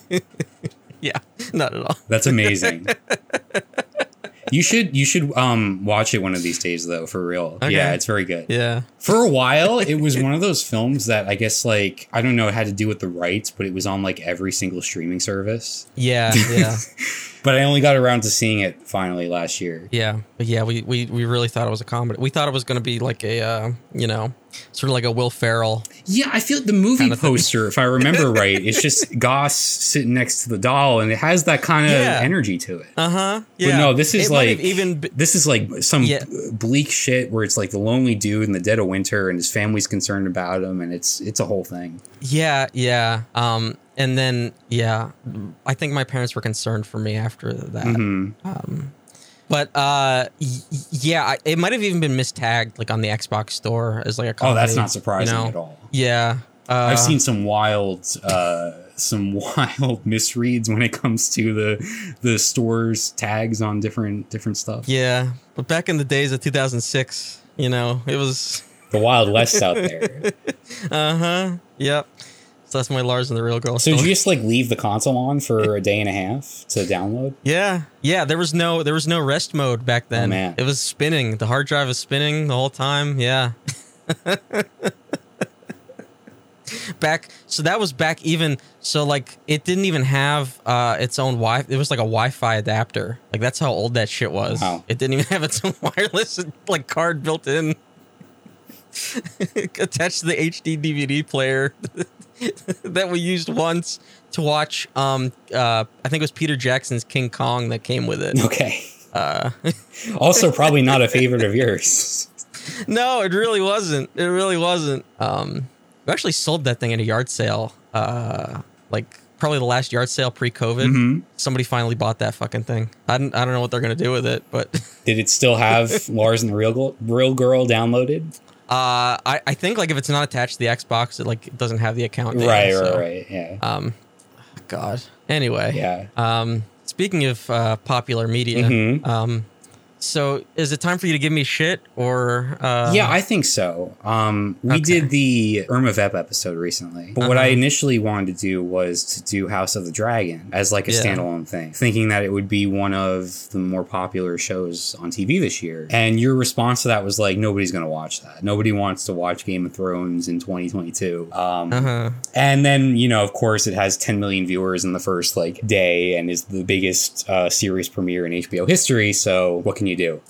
yeah, not at all. That's amazing. you should you should um watch it one of these days though, for real. Okay. Yeah, it's very good. Yeah. For a while, it was one of those films that I guess like I don't know it had to do with the rights, but it was on like every single streaming service. Yeah, yeah. But I only got around to seeing it finally last year. Yeah, but yeah, we, we we really thought it was a comedy. We thought it was going to be like a, uh, you know, sort of like a Will Ferrell. Yeah, I feel the movie Kinda poster, if I remember right, it's just Goss sitting next to the doll, and it has that kind of Yeah. energy to it. Uh huh. Yeah. But no, this is It like even. be- this is like some Yeah. bleak shit where it's like the lonely dude in the dead of winter, and his family's concerned about him, and it's it's a whole thing. Yeah, yeah. Um, and then yeah, I think my parents were concerned for me after that. hmm But uh, y- yeah, I, it might have even been mistagged like on the Xbox store as like a. Oh, that's not surprising you know? at all. Yeah. Uh, I've seen some wild, uh, some wild misreads when it comes to the the store's tags on different different stuff. Yeah, but back in the days of 2006, you know, it was. The Wild West out there. Uh huh. Yep. So that's my Lars and the Real Girl. So did story. you just like leave the console on for a day and a half to download? Yeah, yeah. There was no there was no rest mode back then. Oh, man. It was spinning. The hard drive was spinning the whole time. Yeah. back so that was back even so like it didn't even have uh its own wi it was like a wi-fi adapter like that's how old that shit was Wow. it didn't even have its own wireless like card built in attached to the hd dvd player that we used once to watch um uh i think it was peter jackson's king kong that came with it Okay. uh Also, probably not a favorite of yours. no it really wasn't it really wasn't um we actually sold that thing at a yard sale uh like probably the last yard sale pre-covid hmm somebody finally bought that fucking thing i don't, I don't know what they're gonna do with it but Did it still have Lars and the Real Girl, Real Girl downloaded? Uh I, I think like if it's not attached to the xbox it like doesn't have the account data, right, so, right, right. Yeah. um god anyway yeah. Um, speaking of uh, popular media, Mhm. um, so is it time for you to give me shit or? Uh, yeah, I think so. Um, we okay. did the Irma Vep episode recently, but what I Uh-huh. initially wanted to do was to do House of the Dragon as like a Yeah. standalone thing, thinking that it would be one of the more popular shows on TV this year. And your response to that was like, nobody's going to watch that. Nobody wants to watch Game of Thrones in 2022. Um, Uh-huh. and then, you know, of course, it has 10 million viewers in the first like day and is the biggest uh, series premiere in HBO history. So what can you do?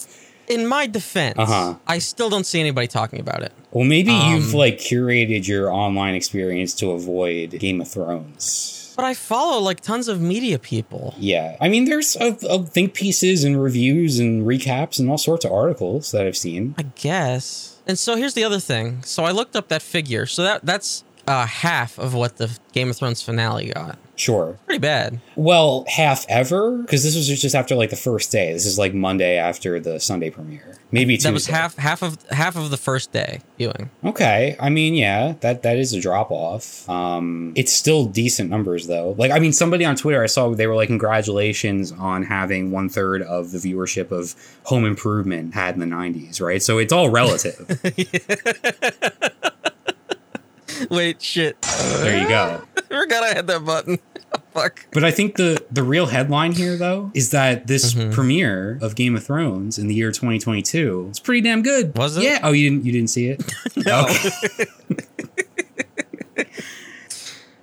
In my defense, Uh-huh. I still don't see anybody talking about it. Well, maybe you've Um, like curated your online experience to avoid Game of Thrones. But I follow like tons of media people. Yeah, I mean, there's uh, uh, think pieces and reviews and recaps and all sorts of articles that I've seen. I guess. And so here's the other thing. So I looked up that figure. So that that's uh, half of what the Game of Thrones finale got. Sure. Pretty bad. Well, half ever because this was just after like the first day. This is like Monday after the Sunday premiere. Maybe Tuesday. That was half half of half of the first day viewing. Okay, I mean, yeah, that that is a drop off. Um, it's still decent numbers though. Like, I mean, somebody on Twitter I saw they were like, "Congratulations on having one third of the viewership of Home Improvement had in the '90s." Right, so it's all relative. Wait, shit. there you go. I forgot I had that button. Fuck. But I think the the real headline here though is that this Mhm. premiere of Game of Thrones in the year 2022 is pretty damn good. Was it? Yeah. Oh, you didn't you didn't see it? No.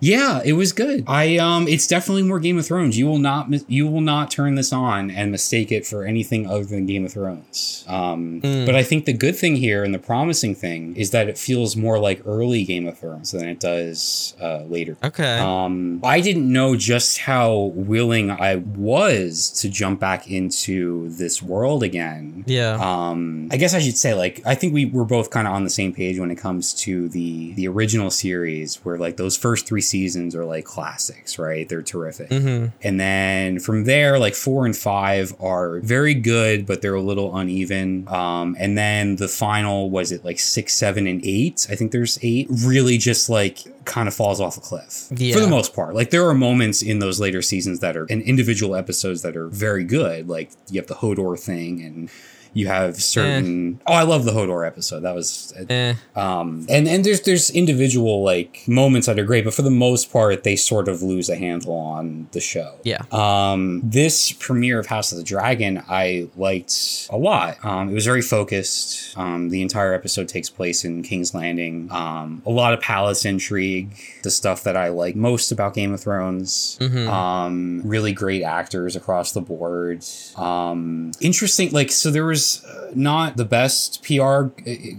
Okay. Yeah, it was good. I um it's definitely more Game of Thrones. You will not you will not turn this on and mistake it for anything other than Game of Thrones. Um Mm. but I think the good thing here and the promising thing is that it feels more like early Game of Thrones than it does uh later. Okay. Um, I didn't know just how willing I was to jump back into this world again. yeah. Um, I guess I should say, like, I think we were both kind of on the same page when it comes to the the original series, where like those first three seasons are like classics, right? They're terrific. hmm And then from there, like four and five are very good, but they're a little uneven. Um, and then the final was it like six, seven, and eight? I think there's eight. Really, just like kind of falls off a cliff Yeah. for the most part. Like there are moments in those later seasons that are and individual episodes that are very good. Like you have the Hodor thing and. You have certain. Oh, I love the Hodor episode. That was Eh. um, and and there's there's individual like moments that are great, but for the most part, they sort of lose a handle on the show. Yeah. Um, this premiere of House of the Dragon, I liked a lot. Um, it was very focused. Um, the entire episode takes place in King's Landing. Um, a lot of palace intrigue, the stuff that I like most about Game of Thrones. Mhm. Um, really great actors across the board. Um, interesting. Like, so there was uh, not the best PR uh,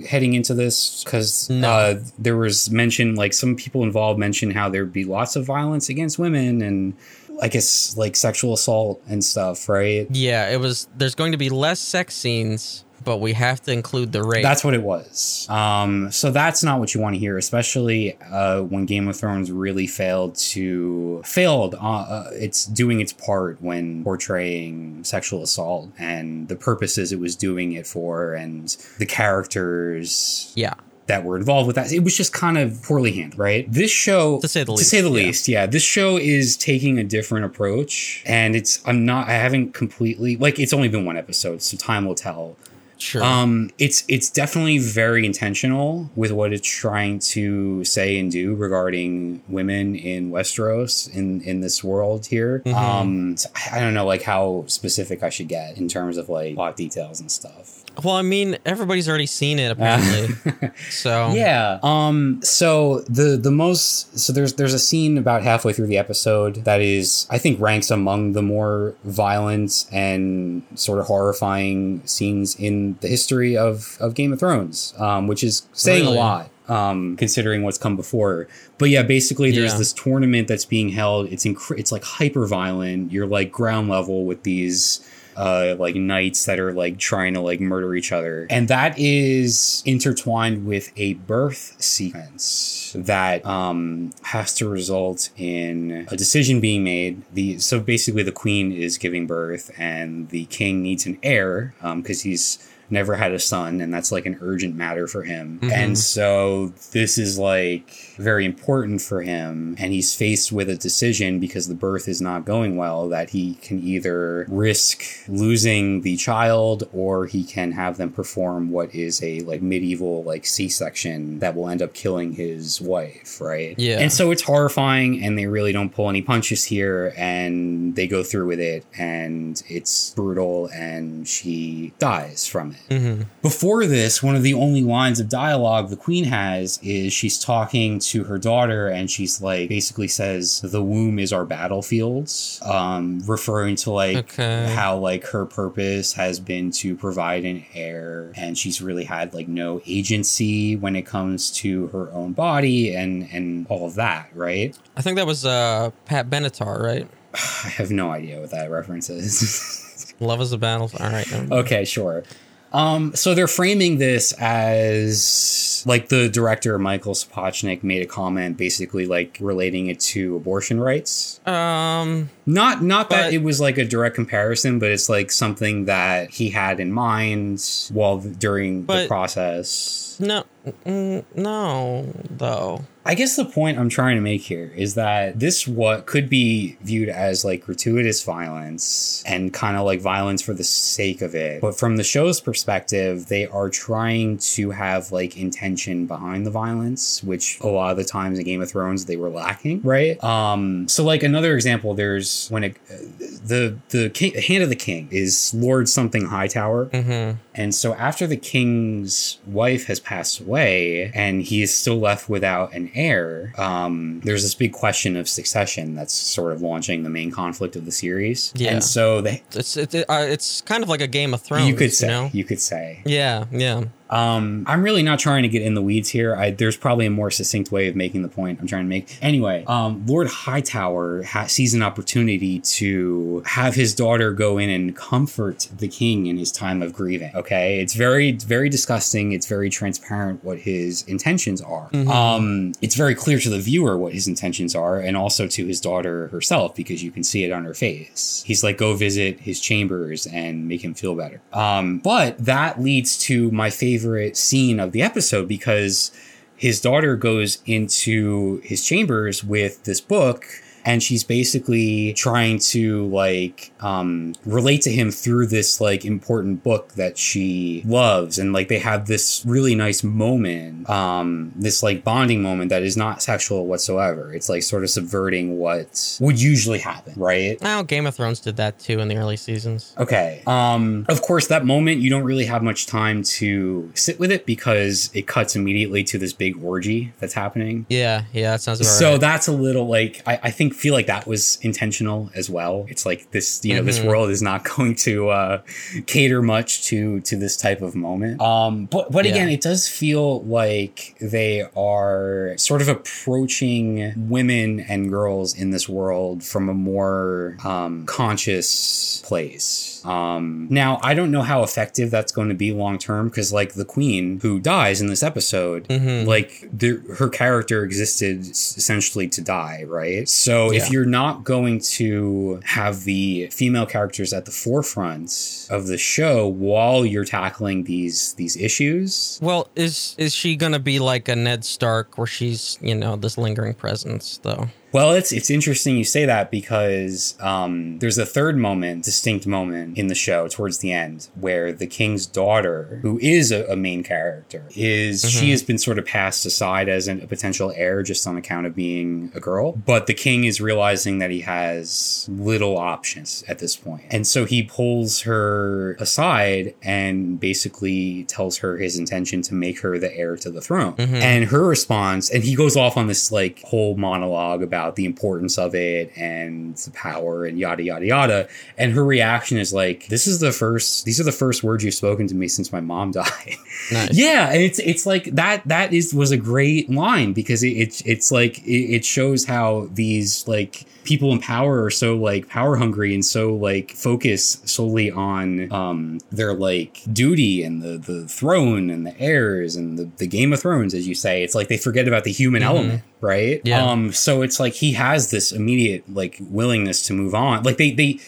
heading into this because No. uh, there was mention, like, some people involved mentioned how there'd be lots of violence against women and I guess like sexual assault and stuff, right? Yeah. It was. There's going to be less sex scenes, but we have to include the rape. That's what it was. Um, so that's not what you want to hear, especially uh, when Game of Thrones really failed to failed. Uh, uh, it's doing its part when portraying sexual assault and the purposes it was doing it for, and the characters yeah. that were involved with that. It was just kind of poorly handled, right? This show, To say the to say the yeah. least, yeah, this show is taking a different approach, and it's I'm not I haven't completely like it's only been one episode, so time will tell. Sure. Um, it's it's definitely very intentional with what it's trying to say and do regarding women in Westeros in in this world here. Mhm. Um, so I don't know like how specific I should get in terms of like plot details and stuff. Well, I mean, everybody's already seen it apparently. so Yeah. Um. So the the most so there's there's a scene about halfway through the episode that is I think ranks among the more violent and sort of horrifying scenes in the history of of Game of Thrones. Um, which is saying Really? a lot. Um, considering what's come before, but yeah, basically there's Yeah. this tournament that's being held. It's inc- it's like hyper violent. You're like ground level with these uh like knights that are like trying to like murder each other. And that is intertwined with a birth sequence that um has to result in a decision being made. The so basically the queen is giving birth and the king needs an heir um because he's never had a son and that's like an urgent matter for him. Mhm. and so this is like very important for him and he's faced with a decision because the birth is not going well that he can either risk losing the child or he can have them perform what is a like medieval like c-section that will end up killing his wife right Yeah. and so it's horrifying and they really don't pull any punches here and they go through with it and it's brutal and she dies from it Mhm. before this, one of the only lines of dialogue the queen has is she's talking to her daughter and she's like basically says the womb is our battlefields, um, referring to like Okay. how like her purpose has been to provide an heir and she's really had like no agency when it comes to her own body and and all of that, right? I think that was uh Pat Benatar, right? I have no idea what that reference is. Love is a battle. All right. Okay, sure. Um, so they're framing this as like the director Michael Sapochnik made a comment, basically like relating it to abortion rights. Um. Not not that it was like a direct comparison, but it's like something that he had in mind while during the process. No. No. Though. I guess the point I'm trying to make here is that this what could be viewed as like gratuitous violence and kind of like violence for the sake of it. But from the show's perspective, they are trying to have like intention behind the violence, which a lot of the times in Game of Thrones they were lacking, right? Um so like another example there's when it the the king, hand of the king is Lord something Hightower Mm-hmm. and so after the king's wife has passed away and he is still left without an um, there's this big question of succession that's sort of launching the main conflict of the series. Yeah. And so they, It's it, uh, it's kind of like a Game of Thrones. you could say, know? you could say. Yeah, yeah. Um, I'm really not trying to get in the weeds here. I, there's probably a more succinct way of making the point I'm trying to make. Anyway, um, Lord Hightower ha- sees an opportunity to have his daughter go in and comfort the king in his time of grieving. Okay, it's very, very disgusting. It's very transparent what his intentions are. Um, it's very clear to the viewer what his intentions are, and also to his daughter herself because you can see it on her face. He's like, go visit his chambers and make him feel better. Um, but that leads to my favorite scene of the episode because his daughter goes into his chambers with this book and she's basically trying to like um relate to him through this like important book that she loves and like they have this really nice moment um this like bonding moment that is not sexual whatsoever it's like sort of subverting what would usually happen right Now Game of Thrones did that too in the early seasons. Okay. Um, of course, that moment you don't really have much time to sit with it because it cuts immediately to this big orgy that's happening. Yeah, yeah, that sounds about So right. that's a little like I, I think feel like that was intentional as well. It's like this, you know, this Mhm. world is not going to uh, cater much to to this type of moment. Um, but but again, Yeah. it does feel like they are sort of approaching women and girls in this world from a more um, conscious place. Um, now I don't know how effective that's going to be long term because like the queen who dies in this episode, Mhm. like the, her character existed essentially to die, right? So Yeah. if you're not going to have the female characters at the forefront of the show while you're tackling these these issues, Well, is is she gonna be like a Ned Stark, where she's you know this lingering presence though? Well, it's it's interesting you say that because um, there's a third moment, distinct moment in the show towards the end where the king's daughter, who is a, a main character, is she has been sort of passed aside as an, a potential heir just on account of being a girl. But the king is realizing that he has little options at this point, and so he pulls her aside and basically tells her his intention to make her the heir to the throne. And her response, and he goes off on this like whole monologue about the importance of it and the power and yada yada yada. And her reaction is like, "This is the first. These are the first words you've spoken to me since my mom died." Nice. yeah, and it's it's like that. That is was a great line because it, it's it's like it, it shows how these like people in power are so like power hungry and so like focused solely on um their like duty and the the throne and the heirs and the, the game of thrones as you say it's like they forget about the human element right? Yeah. um so it's like he has this immediate like willingness to move on. Like they they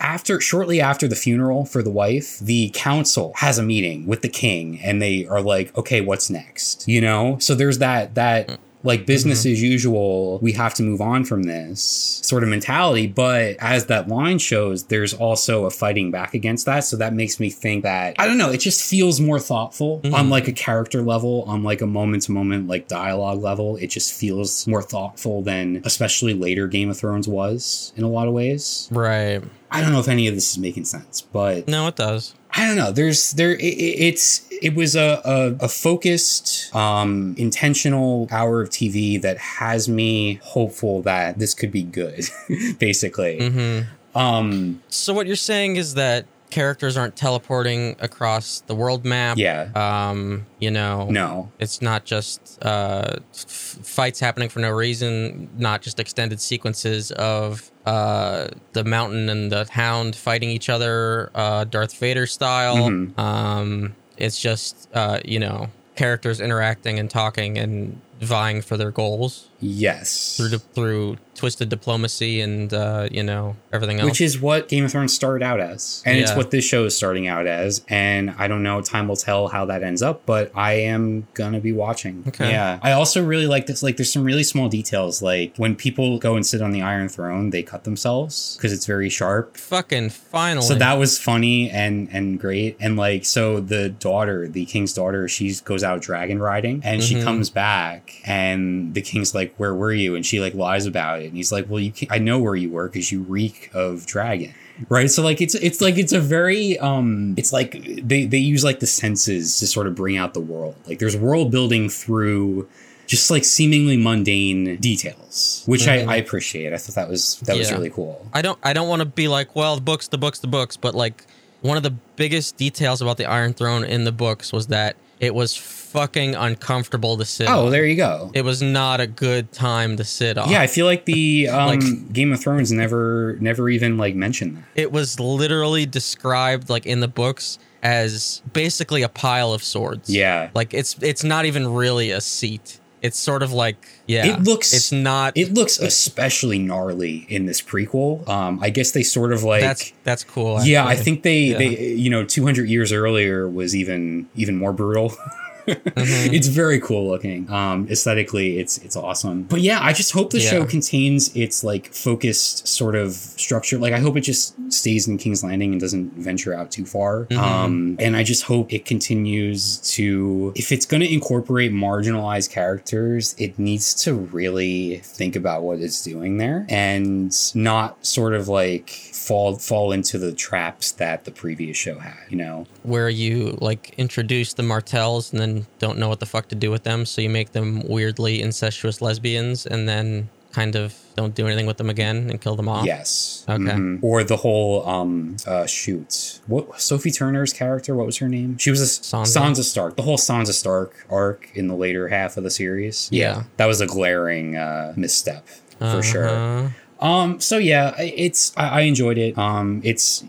after shortly after the funeral for the wife the council has a meeting with the king and they are like okay what's next? You know? So there's that that like business mm-hmm. as usual we have to move on from this sort of mentality. But as that line shows there's also a fighting back against that. So that makes me think that i don't know it just feels more thoughtful mm-hmm. on like a character level on like a moment to moment like dialogue level. It just feels more thoughtful than especially later game of thrones was in a lot of ways. Right. I don't know if any of this is making sense but No, it does. I don't know. There's there. It, it- it's it was a, a a focused, um, intentional hour of TV that has me hopeful that this could be good. basically, Mm-hmm. um, So what you're saying is that characters aren't teleporting across the world map. yeah, Um, you know, no, it's not just uh, f- fights happening for no reason, not just extended sequences of uh, the mountain and the hound fighting each other, uh, Darth Vader style. Mhm. Um, it's just, uh, you know, characters interacting and talking and vying for their goals yes, through through twisted diplomacy and uh, you know everything else. which is what Game of Thrones started out as, and it's what this show is starting out as. And I don't know, time will tell how that ends up, but I am gonna be watching. Okay. Yeah, I also really like this. Like, there's some really small details, like when people go and sit on the Iron Throne, they cut themselves because it's very sharp. fucking finally. So that was funny and and great. And like so the daughter, the king's daughter, she goes out dragon riding and she Mhm. comes back and the king's like, "Where were you?" And she like lies about it. And he's like, "Well, you I know where you were because you reek of dragon." Right? So like it's it's like it's a very um it's like they they use like the senses to sort of bring out the world. Like there's world building through just like seemingly mundane details, which Mhm. I, I appreciate. I thought that was that was really cool. I don't I don't want to be like, well, the books, the books, the books, but like one of the biggest details about the Iron Throne in the books was that it was fucking uncomfortable to sit. Oh, on. there you go. It was not a good time to sit on. Yeah, I feel like the um, Like- Game of Thrones never never even like mentioned that. It was literally described like in the books as basically a pile of swords. Yeah. Like it's it's not even really a seat. It's sort of like yeah. It looks- it's not It looks especially gnarly in this prequel. Um, I guess they sort of like that's that's cool. yeah. I think they Yeah. they you know 200 years earlier was even even more brutal. Mm-hmm. It's very cool looking. Um, aesthetically, it's it's awesome. But yeah, I just hope the Yeah. show contains its like focused sort of structure. Like I hope it just stays in King's Landing and doesn't venture out too far. Mm-hmm. Um, and I just hope it continues to if it's going to incorporate marginalized characters, it needs to really think about what it's doing there and not sort of like fall fall into the traps that the previous show had. You know. where you like introduce the Martells and then don't know what the fuck to do with them, so you make them weirdly incestuous lesbians and then kind of don't do anything with them again and kill them off. Yes. Okay. Mhm. Or the whole um uh shoot. What Sophie Turner's character, what was her name? She was a Sansa? Sansa Stark. The whole Sansa Stark arc in the later half of the series. Yeah. That was a glaring uh misstep for sure. Uh-huh. Um so yeah, it's I, I enjoyed it. Um it's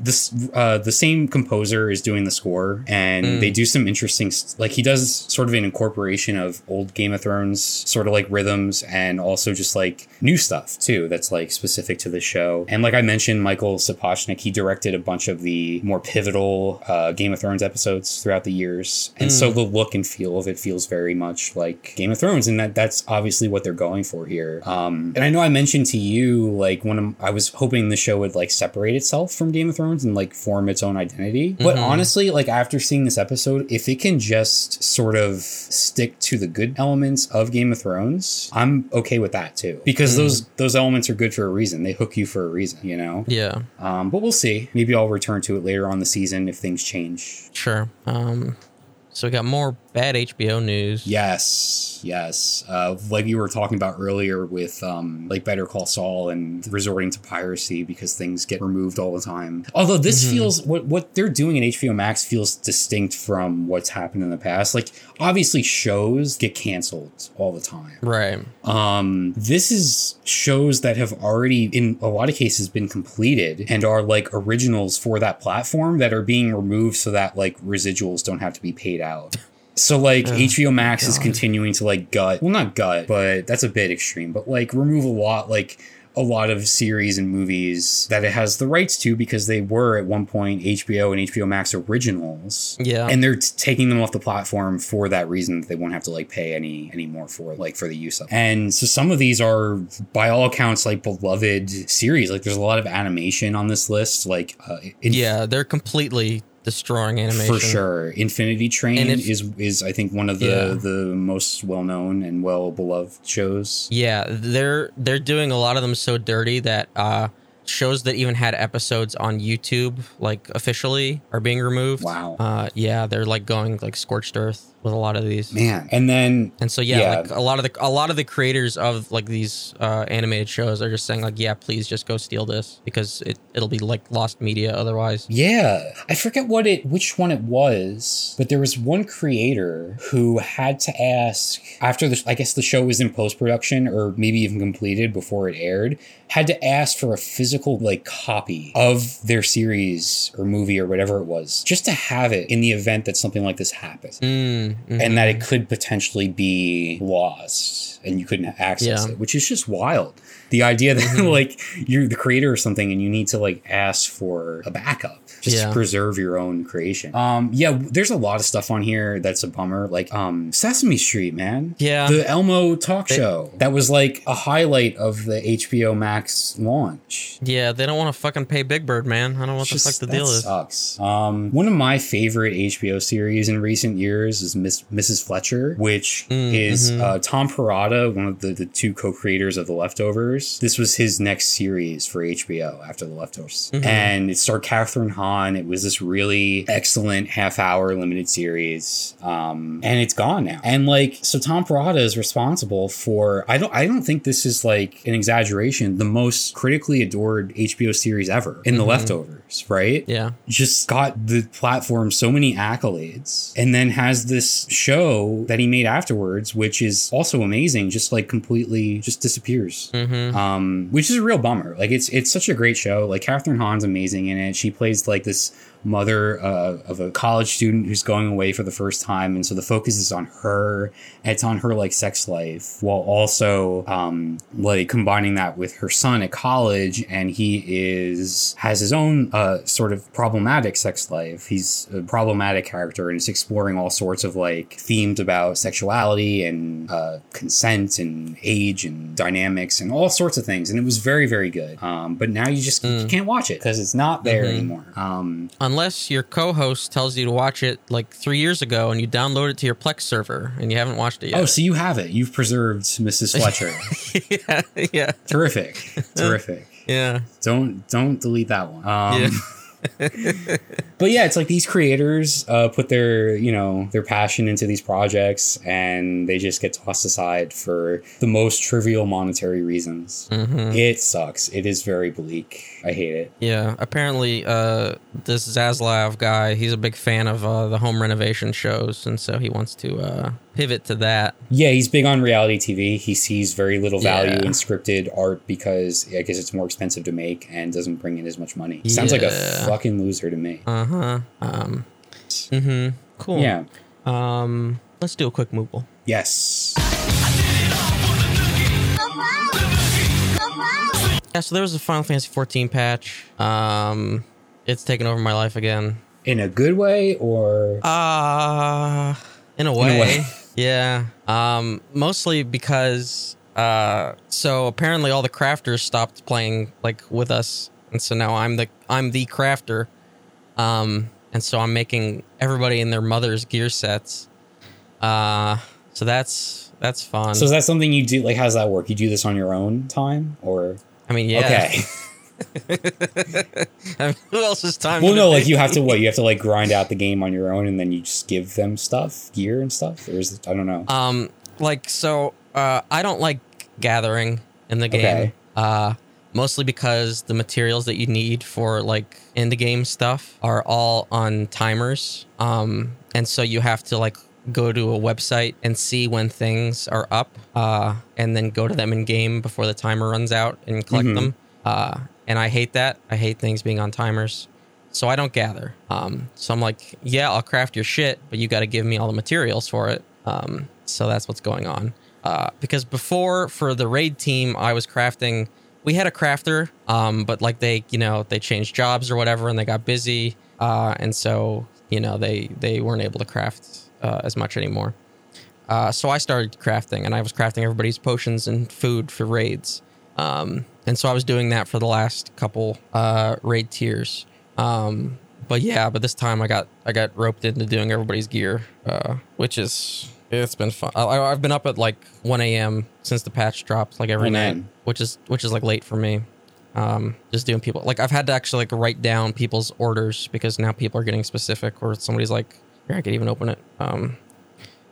this uh the same composer is doing the score and Mm. they do some interesting st- like he does sort of an incorporation of old game of thrones sort of like rhythms and also just like new stuff too that's like specific to the show. And like i mentioned michael sapochnik he directed a bunch of the more pivotal uh game of thrones episodes throughout the years. And so the look and feel of it feels very much like game of thrones and that that's obviously what they're going for here. Um and i know i mentioned to you like when I'm, i was hoping the show would like separate itself from game of thrones and like form its own identity. But Mhm. honestly like after seeing this episode if it can just sort of stick to the good elements of game of thrones i'm okay with that too. Because those those elements are good for a reason. They hook you for a reason you know? Yeah, um but we'll see. Maybe i'll return to it later on the season if things change. Sure. Um, so we got more bad HBO news. Yes, yes. Uh, like you were talking about earlier with um, like Better Call Saul and resorting to piracy because things get removed all the time. Although this feels what what they're doing in HBO Max feels distinct from what's happened in the past. Like obviously shows get canceled all the time. Right. Um, this is shows that have already, in a lot of cases, been completed and are like originals for that platform that are being removed so that like residuals don't have to be paid out. So like HBO Max is continuing to like gut, well not gut, but that's a bit extreme, but like remove a lot like a lot of series and movies that it has the rights to because they were at one point HBO and HBO Max originals. Yeah. and they're t- taking them off the platform for that reason that they won't have to like pay any any more for like for the use of and so some of these are by all accounts like beloved series. Like there's a lot of animation on this list like uh, in- yeah, they're completely destroying animation. for sure infinity train if- is is i think one of the Yeah. the most well-known and well beloved shows Yeah, they're they're doing a lot of them so dirty that uh shows that even had episodes on YouTube like officially are being removed. Wow. Uh yeah, they're like going like scorched earth with a lot of these. man and then And so yeah, Yeah. like a lot of the a lot of the creators of like these uh, animated shows are just saying like, yeah, please just go steal this because it it'll be like lost media otherwise. Yeah, I forget what it, which one it was, but there was one creator who had to ask after the, I guess the show was in post production or maybe even completed before it aired, had to ask for a physical like copy of their series or movie or whatever it was, just to have it in the event that something like this happens. Mm, mhm. And that it could potentially be lost and you couldn't access Yeah. Mm-hmm. it, which is just wild. The idea that like you're the creator or something and you need to like ask for a backup just Yeah. to preserve your own creation. Um, yeah, there's a lot of stuff on here that's a bummer. Like um, Sesame Street, man. Yeah. the Elmo talk They- show that was like a highlight of the HBO Max launch. yeah, they don't want to fucking pay Big Bird, man. I don't know what the fuck the that deal is. Sucks. Um, one of my favorite HBO series in recent years is Miss, Mrs. Fletcher, which Mm, is mhm. uh, Tom Perrotta, one of the, the two co-creators of The Leftovers. Leftovers. This was his next series for HBO after The Leftovers. And it starred Kathryn Hahn. It was this really excellent half hour limited series. Um, and it's gone now. And like, so Tom Perrotta is responsible for, I don't, I don't think this is like an exaggeration, the most critically adored HBO series ever in The Leftovers, right? Yeah. just got the platform so many accolades and then has this show that he made afterwards which is also amazing just like completely just disappears Mm-hmm. um which is a real bummer like it's it's such a great show like kathryn hahn's amazing in it she plays like this mother uh, of a college student who's going away for the first time. And so the focus is on her. It's on her like sex life while also um like combining that with her son at college. And he is has his own uh sort of problematic sex life. He's a problematic character and is exploring all sorts of like themes about sexuality and uh consent and age and dynamics and all sorts of things. And it was very very good. Um but now you just you can't watch it because it's not there anymore. Um Unless your co-host tells you to watch it like three years ago and you download it to your Plex server and you haven't watched it yet. oh so you have it. You've preserved mrs fletcher. Yeah, yeah, terrific. Terrific. Yeah. don't don't delete that one. Um Yeah. but yeah it's like these creators uh put their you know their passion into these projects and they just get tossed aside for the most trivial monetary reasons. Mm-hmm. it sucks. It is very bleak i hate it Yeah, apparently, uh, this Zaslav guy, he's a big fan of uh, the home renovation shows, and so he wants to uh, pivot to that. yeah he's big on reality tv he sees very little value Yeah. in scripted art because i guess it's more expensive to make and doesn't bring in as much money sounds like a fucking loser to me Uh huh. Um. Mm-hmm. Cool. yeah Um. Let's do a quick moogle. yes Yeah. So there was a Final Fantasy 14 patch. Um. It's taken over my life again. in a good way or Uh in a way. way. yeah. Um mostly because uh so apparently all the crafters stopped playing like with us and so now I'm the I'm the crafter. Um and so I'm making everybody in their mother's gear sets. Uh so that's that's fun. so is that something you do like how does that work you do this on your own time or I mean, yeah. okay I mean, who else's time? well no like be? you have to what you have to like grind out the game on your own and then you just give them stuff gear and stuff or is it i don't know Um, like so, uh, I don't like gathering in the game. Okay. Uh, mostly because the materials that you need for like in the game stuff are all on timers. Um, and so you have to like go to a website and see when things are up. Uh, and then go to them in game before the timer runs out and collect Mhm. them. Uh, and I hate that. I hate things being on timers. So I don't gather. Um, so I'm like, yeah, I'll craft your shit, but you got to give me all the materials for it. Um, so that's what's going on. Uh, because before for the raid team, I was crafting. We had a crafter, um, but like they, you know, they changed jobs or whatever, and they got busy, uh, and so you know they they weren't able to craft uh, as much anymore. Uh, so I started crafting, and I was crafting everybody's potions and food for raids. Um, and so I was doing that for the last couple uh, raid tiers. Um, but yeah, but this time I got I got roped into doing everybody's gear, uh, which is it's been fun. I, I've been up at like 1 a.m. since the patch dropped, like every Oh, night, man. which is which is like late for me. Um, just doing people like I've had to actually like write down people's orders because now people are getting specific, or somebody's like, here I could even open it. Um,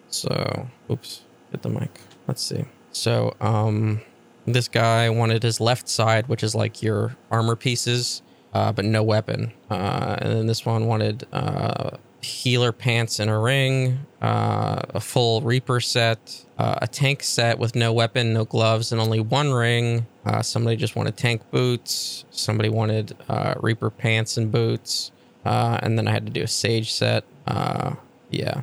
so, oops, hit the mic. Let's see. So, um, this guy wanted his left side, which is like your armor pieces, uh, but no weapon. Uh, and then this one wanted uh, healer pants and a ring, uh, a full Reaper set, uh, a tank set with no weapon, no gloves, and only one ring. Uh, somebody just wanted tank boots. Somebody wanted uh, Reaper pants and boots. Uh, and then I had to do a Sage set. Uh, yeah.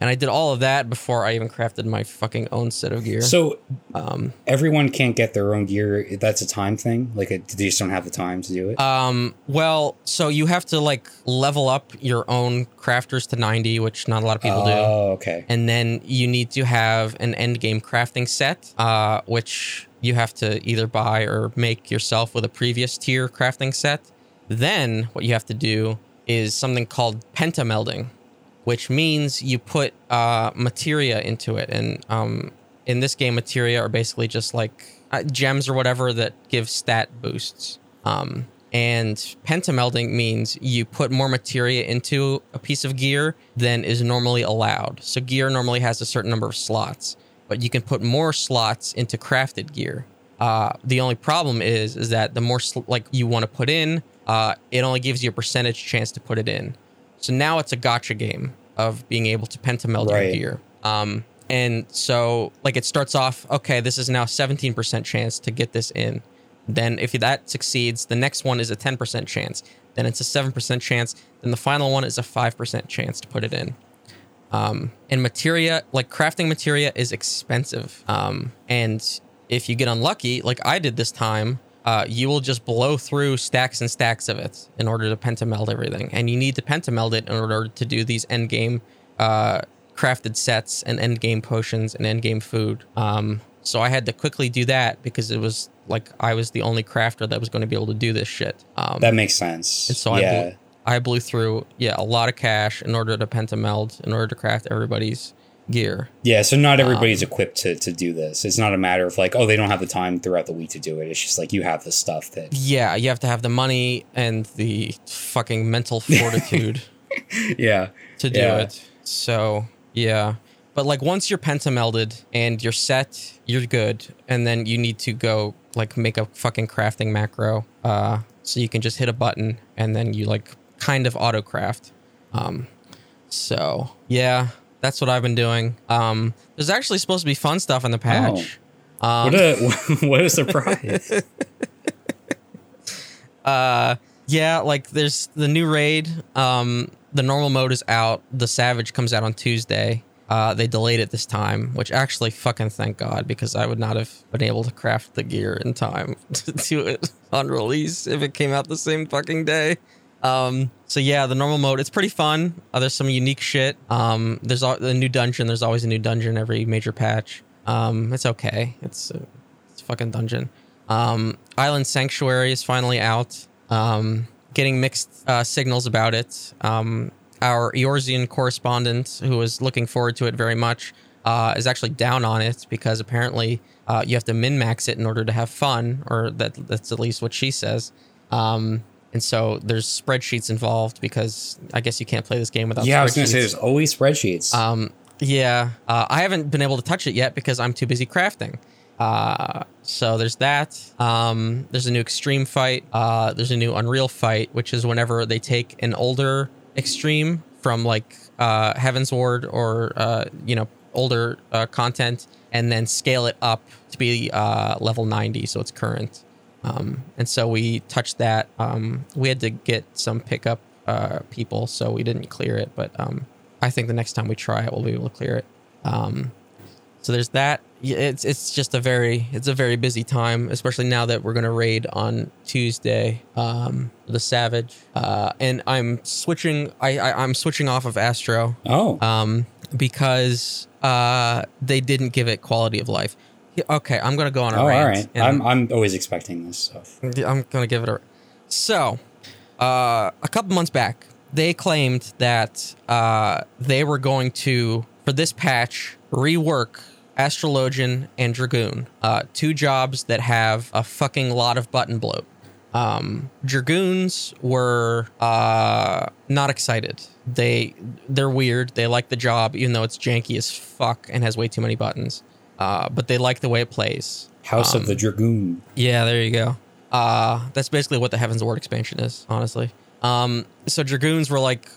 And I did all of that before I even crafted my fucking own set of gear. so um, everyone can't get their own gear that's a time thing like it, they just don't have the time to do it Um, well, so you have to like level up your own crafters to 90, which not a lot of people do. oh okay And then you need to have an end game crafting set, uh, which you have to either buy or make yourself with a previous tier crafting set. Then what you have to do is something called pentamelding, which means you put uh, materia into it. And um, in this game, materia are basically just like uh, gems or whatever that give stat boosts. Um, and pentamelding means you put more materia into a piece of gear than is normally allowed. So gear normally has a certain number of slots, but you can put more slots into crafted gear. Uh, the only problem is is that the more sl- like you want to put in, uh, it only gives you a percentage chance to put it in. So now it's a gotcha game of being able to pentameld Right. your gear. Um, and so like it starts off, okay, this is now 17% chance to get this in. Then if that succeeds, the next one is a 10% chance. Then it's a 7% chance. Then the final one is a 5% chance to put it in. Um, and materia, like crafting materia, is expensive. Um, and if you get unlucky, like I did this time, uh, you will just blow through stacks and stacks of it in order to pentameld everything. And you need to pentameld it in order to do these end game uh, crafted sets and end game potions and end game food. Um, so I had to quickly do that because it was like I was the only crafter that was going to be able to do this shit. Um, That makes sense. and so I blew, I blew through yeah a lot of cash in order to pentameld in order to craft everybody's gear. Yeah, so not everybody's Um, equipped to, to do this. It's not a matter of like, oh, they don't have the time throughout the week to do it. It's just like you have the stuff that. Yeah, you have to have the money and the fucking mental fortitude Yeah. to do Yeah. it. So yeah, but like once you're pentamelded and you're set, you're good, and then you need to go like make a fucking crafting macro. Uh, so you can just hit a button and then you like kind of auto craft. Um, so yeah, that's what I've been doing. Um, there's actually supposed to be fun stuff in the patch. Um, What a what a surprise. uh yeah like there's the new raid um the normal mode is out the savage comes out on tuesday uh they delayed it this time which actually fucking thank god because i would not have been able to craft the gear in time to do it on release if it came out the same fucking day um so yeah the normal mode it's pretty fun uh, there's some unique shit um there's al- the new dungeon there's always a new dungeon every major patch um it's okay it's a, it's a fucking dungeon um, Island Sanctuary is finally out. Um, getting mixed uh, signals about it. Um, our Eorzean correspondent, who was looking forward to it very much, uh, is actually down on it because apparently uh, you have to min max it in order to have fun, or that that's at least what she says. Um, and so there's spreadsheets involved because I guess you can't play this game without. yeah, I was gonna say there's always spreadsheets. Um, yeah, uh, I haven't been able to touch it yet because I'm too busy crafting. Uh, so there's that. Um, there's a new extreme fight. Uh, there's a new Unreal fight, which is whenever they take an older extreme from like uh, Heavensward or uh, you know older uh, content, and then scale it up to be uh, level 90, so it's current. Um, and so we touched that. Um, we had to get some pickup uh, people, so we didn't clear it. But um, I think the next time we try it, we'll be able to clear it. Um, so there's that. It's it's just a very it's a very busy time, especially now that we're gonna raid on Tuesday. Um, the Savage, uh, and I'm switching. I, I I'm switching off of Astro oh, um, because uh, they didn't give it quality of life. Okay, I'm gonna go on a oh, rant. right. and- I'm I'm always expecting this stuff. I'm gonna give it a. So, uh, a couple months back, they claimed that uh, they were going to, for this patch, rework Astrologian and Dragoon, uh, two jobs that have a fucking lot of button bloat. Um, Dragoons were uh, not excited. They they're weird. They like the job, even though it's janky as fuck and has way too many buttons. Uh, but they like the way it plays. House Um, of the Dragoon. Yeah, there you go. Uh, that's basically what the Heavensward expansion is, honestly. Um, so Dragoons were like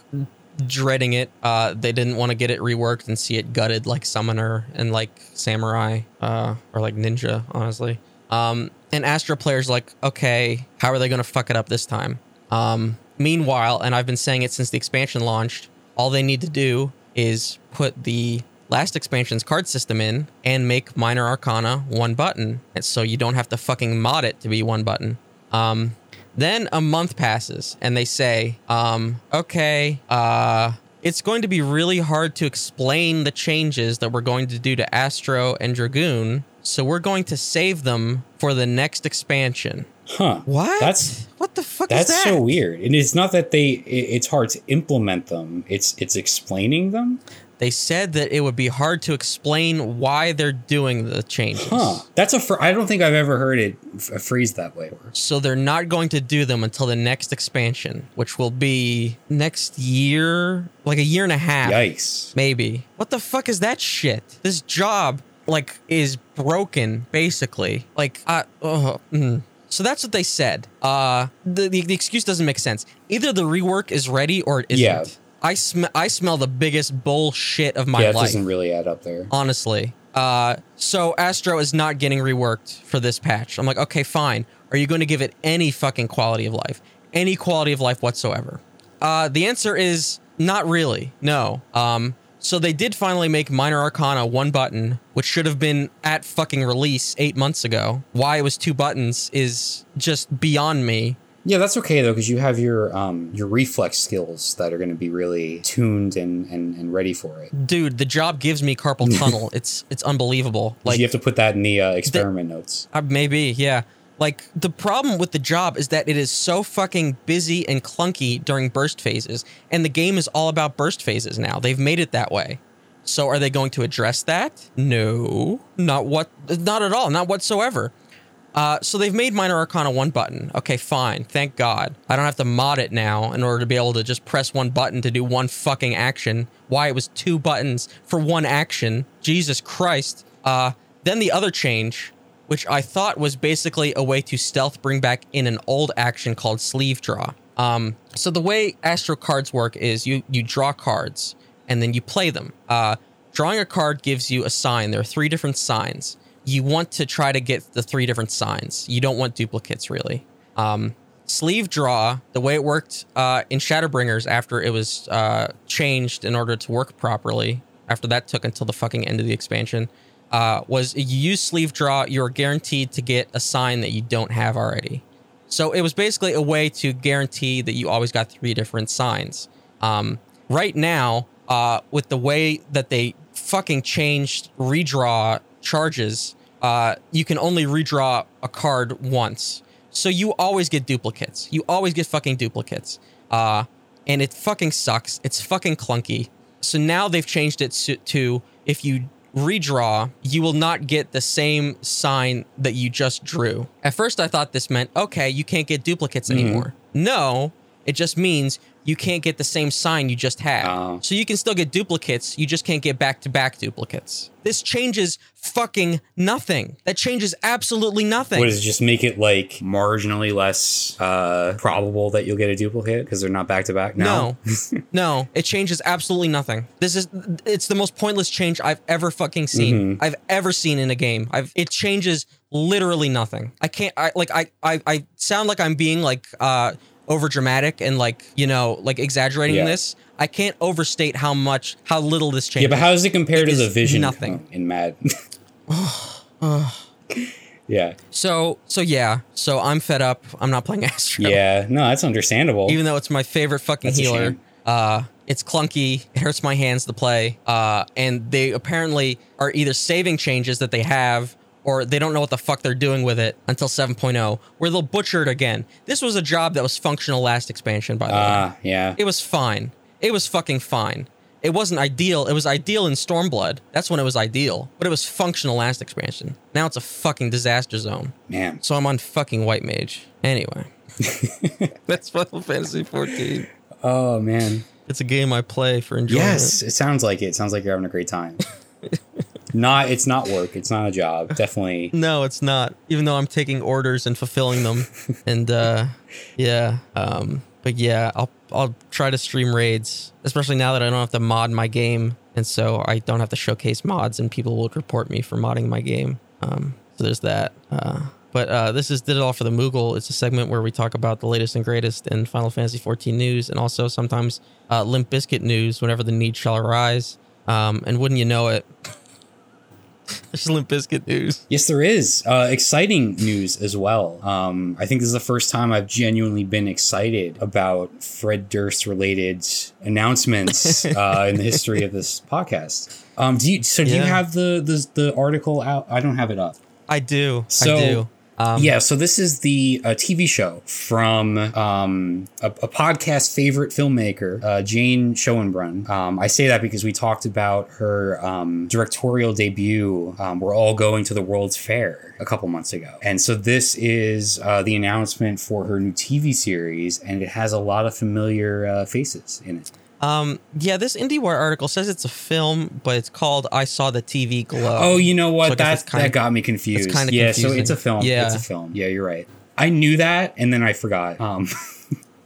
dreading it. Uh, they didn't want to get it reworked and see it gutted like Summoner and like Samurai, uh, or like Ninja, honestly. Um, and Astro players like, okay, how are they going to fuck it up this time? Um, meanwhile, and I've been saying it since the expansion launched, all they need to do is put the last expansion's card system in and make Minor Arcana one button. And so you don't have to fucking mod it to be one button. Um, then a month passes and they say, um, okay, uh, it's going to be really hard to explain the changes that we're going to do to Astro and Dragoon. So we're going to save them for the next expansion. Huh. What? That's what the fuck that's is that? so weird. And it's not that they. It, it's hard to implement them. It's it's explaining them. They said that it would be hard to explain why they're doing the changes. Huh. That's a. Fr- I don't think I've ever heard it f- that way. So they're not going to do them until the next expansion, which will be next year, like a year and a half. Yikes. Maybe. What the fuck is that shit? This job like is broken basically. Like uh, uh mm. So that's what they said. Uh the, the the excuse doesn't make sense. Either the rework is ready or it isn't. Yeah. I smell I smell the biggest bullshit of my yeah, it life. doesn't really add up there. honestly. Uh, so Astro is not getting reworked for this patch. I'm like, okay, fine. Are you going to give it any fucking quality of life? Any quality of life whatsoever? Uh, the answer is not really. No. Um, so they did finally make Minor Arcana one button, which should have been at fucking release eight months ago. Why it was two buttons is just beyond me. Yeah, that's okay though, because you have your um your reflex skills that are going to be really tuned and, and and ready for it. Dude, the job gives me carpal tunnel. it's it's unbelievable. Like you have to put that in the uh, experiment notes. Uh, maybe, yeah. Like the problem with the job is that it is so fucking busy and clunky during burst phases, and the game is all about burst phases now. They've made it that way. So are they going to address that? No, not what, not at all, not whatsoever. Uh, so they've made Minor Arcana one button. Okay, fine. Thank God. I don't have to mod it now in order to be able to just press one button to do one fucking action. Why it was two buttons for one action? Jesus Christ. Uh, then the other change, which I thought was basically a way to stealth bring back in an old action called sleeve draw. Um, so the way Astro cards work is you you draw cards and then you play them. Uh, drawing a card gives you a sign. There are three different signs you want to try to get the three different signs. You don't want duplicates, really. Um, sleeve draw, the way it worked uh, in Shadowbringers after it was uh, changed in order to work properly, after that took until the fucking end of the expansion, uh, was you use sleeve draw, you're guaranteed to get a sign that you don't have already. So it was basically a way to guarantee that you always got three different signs. Um, right now, uh, with the way that they fucking changed redraw charges, uh, you can only redraw a card once. So you always get duplicates. You always get fucking duplicates. Uh, and it fucking sucks. It's fucking clunky. So now they've changed it to, to if you redraw, you will not get the same sign that you just drew. At first, I thought this meant, okay, you can't get duplicates anymore. No, it just means you can't get the same sign you just had. Oh. So you can still get duplicates, you just can't get back to back duplicates. This changes fucking nothing. That changes absolutely nothing. What does it just make it like marginally less uh, probable that you'll get a duplicate because they're not back to back? No, no, it changes absolutely nothing. This is it's the most pointless change I've ever fucking seen. I've ever seen in a game. I've it changes literally nothing. I can't I like I I, I sound like I'm being like uh over dramatic and like, you know, like exaggerating Yeah. this. I can't overstate how much how little this changes. Yeah, but how does it compare It to the vision nothing. in Mad? yeah, So so yeah, so I'm fed up. I'm not playing Astro. yeah. No, that's understandable. even though it's my favorite fucking That's healer. Uh, it's clunky. It hurts my hands to play. Uh, and they apparently are either saving changes that they have or they don't know what the fuck they're doing with it until 7.0, where they'll butcher it again. This was a job that was functional last expansion, by the way. Ah, yeah. It was fine. It was fucking fine. It wasn't ideal. It was ideal in Stormblood. That's when it was ideal. But it was functional last expansion. Now it's a fucking disaster zone. Man. So I'm on fucking White Mage. Anyway. That's Final Fantasy 14. Oh man. It's a game I play for enjoyment. Yes, it sounds like it. It sounds like you're having a great time. not. It's not work. It's not a job. Definitely. No, it's not. Even though I'm taking orders and fulfilling them. and uh yeah. Um but yeah, I'll I'll try to stream raids, especially now that I don't have to mod my game and so I don't have to showcase mods and people will report me for modding my game. Um so there's that. Uh but uh, this is did it all for the Moogle. It's a segment where we talk about the latest and greatest in Final Fantasy 14 news, and also sometimes uh, Limp Bizkit news whenever the need shall arise. Um, and wouldn't you know it, there's Limp Bizkit news. Yes, there is uh, exciting news as well. Um, I think this is the first time I've genuinely been excited about Fred Durst related announcements uh, in the history of this podcast. Um, do you? So do you have the, the the article out? I don't have it up. I do. So I do. Um, yeah, so this is the uh, TV show from um, a, a podcast favorite filmmaker, uh, Jane Schoenbrun. Um, I say that because we talked about her um, directorial debut. Um, We're all going to the World's Fair a couple months ago, and so this is uh, the announcement for her new TV series, and it has a lot of familiar uh, faces in it. Um, yeah, this IndieWire article says it's a film, but it's called "I Saw the TV Glow." Oh, you know what? guess that it's kinda- that got me confused. kinda yeah, so it's a film. Yeah. it's a film. Yeah, you're right. I knew that, and then I forgot. Um,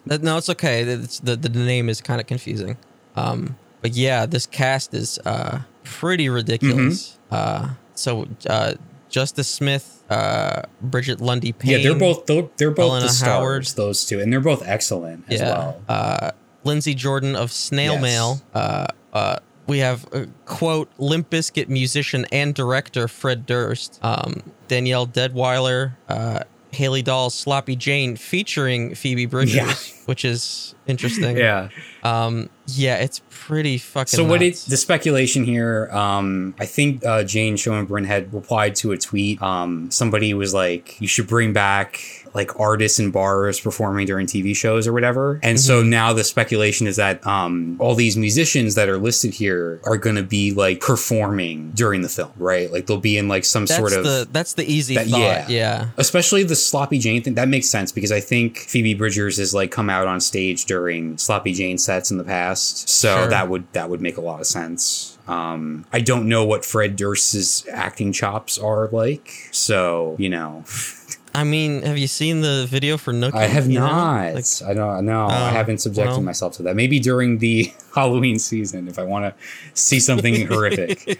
No, it's okay. It's, the the name is kind of confusing. Um, but yeah, this cast is uh pretty ridiculous. Mm-hmm. Uh, so uh, Justice Smith, uh, Brigette Lundy-Paine, yeah, they're both they're, they're both Helena the stars. Howard. Those two, and they're both excellent as yeah, well. uh, Lindsey Jordan of Snail Yes. Mail. Uh, uh, we have uh, quote Limp Bizkit musician and director Fred Durst, um, Danielle Deadwyler, uh, Haley Dahl, Sloppy Jane, featuring Phoebe Bridgers, Yeah. which is interesting. yeah. Um, yeah, it's pretty fucking. So what it the speculation here? Um, I think uh, Jane Schoenbrun had replied to a tweet. Um, somebody was like, "You should bring back like artists and bars performing during TV shows or whatever." And so Mm-hmm. now the speculation is that um, all these musicians that are listed here are going to be like performing during the film, right? Like they'll be in like some that's sort of the that's the easy that- thought. yeah. Yeah. especially the sloppy jane thing that makes sense because i think phoebe bridgers has like come out on stage during sloppy jane sets in the past so Sure. that would that would make a lot of sense. Um i don't know what fred durst's acting chops are like. So you know. I mean, have you seen the video for Nook? i have you not. Like, i don't know i Oh, haven't subjected well. myself to that. Maybe during the halloween season if i want to see something horrific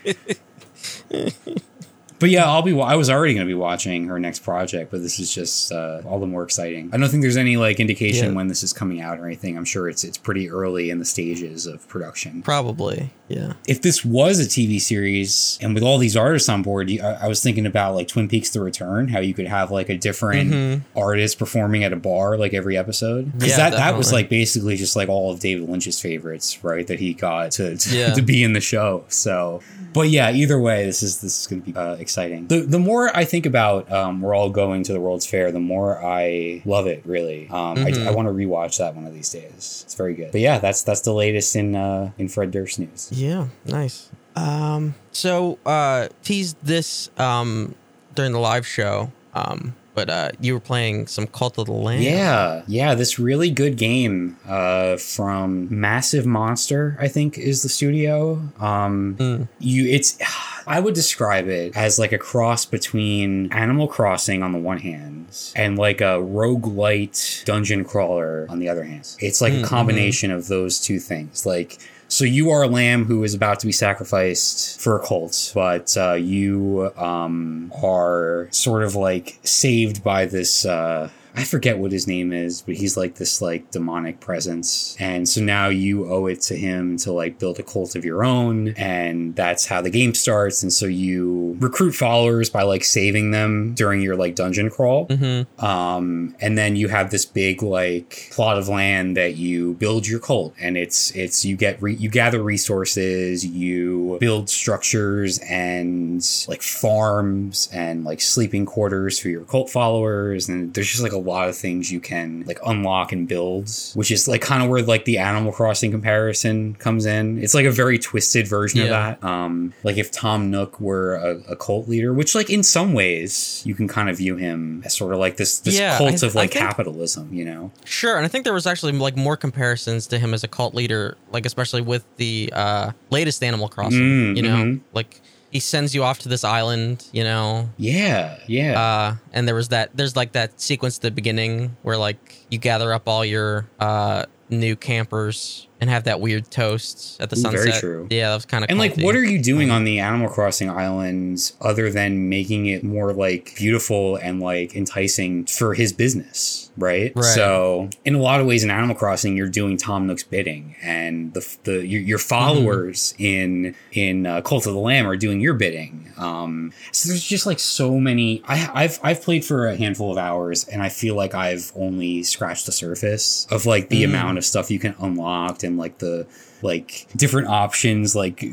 But yeah, I'll be. I was already going to be watching her next project, but this is just uh, all the more exciting. I don't think there's any like indication Yeah. when this is coming out or anything. I'm sure it's it's pretty early in the stages of production. probably. Yeah. If this was a TV series and with all these artists on board, you- I, I was thinking about like Twin Peaks: The Return, how you could have like a different artist performing at a bar like every episode. Because Mm-hmm. Yeah, that that was like basically just like all of David Lynch's favorites, right? That he got to to, Yeah. to be in the show. So, but yeah, either way, this is this is going to be uh, exciting. The the more I think about um, we're all going to the World's Fair, the more I love it. Really, um, Mhm. I, I want to rewatch that one of these days. It's very good. But yeah, that's that's the latest in uh, in Fred Durst news. Yeah. Nice. Um. So, uh, teased this um during the live show. Um. But uh, you were playing some Cult of the Lamb. Yeah, yeah, this really good game uh, from Massive Monster, I think, is the studio. Um, Mm. you, it's, I would describe it as like a cross between Animal Crossing on the one hand and like a roguelite dungeon crawler on the other hand. It's like Mm, a combination of those two things. Like, so you are a lamb who is about to be sacrificed for a cult, but uh, you um, are sort of like saved by this. Uh, I forget what his name is, but he's like this like demonic presence. And so now you owe it to him to like build a cult of your own. And that's how the game starts. And so you recruit followers by like saving them during your like dungeon crawl. Mm-hmm. Um, and then you have this big like plot of land that you build your cult, and it's it's you get re- you gather resources, you build structures and like farms and like sleeping quarters for your cult followers, and there's just like a lot of things you can like unlock and build, which is like kind of where like the Animal Crossing comparison comes in. It's like a very twisted version of that. Um, like if Tom Nook were a, a cult leader, which like in some ways you can kind of view him as sort of like this this Yeah, cult I- of like think- capitalism, you know? Sure, and I think there was actually like more comparisons to him as a cult leader, like especially with the uh, latest Animal Crossing. Mm, you know, mhm. like he sends you off to this island, you know, Yeah, yeah. uh, and there was that. There's like that sequence at the beginning where like you gather up all your uh, new campers and have that weird toast at the Ooh, sunset. very true. Yeah, that was kind of and like, what are you doing on the Animal Crossing islands other than making it more like beautiful and like enticing for his business, right? Right. So, in a lot of ways, in Animal Crossing, you're doing Tom Nook's bidding, and the the your, your Mm-hmm. followers in in uh, Cult of the Lamb are doing your bidding. Um, so there's just like so many. I, I've I've played for a handful of hours, and I feel like I've only scratched the surface of like the Mm. amount of stuff you can unlock and like the like different options like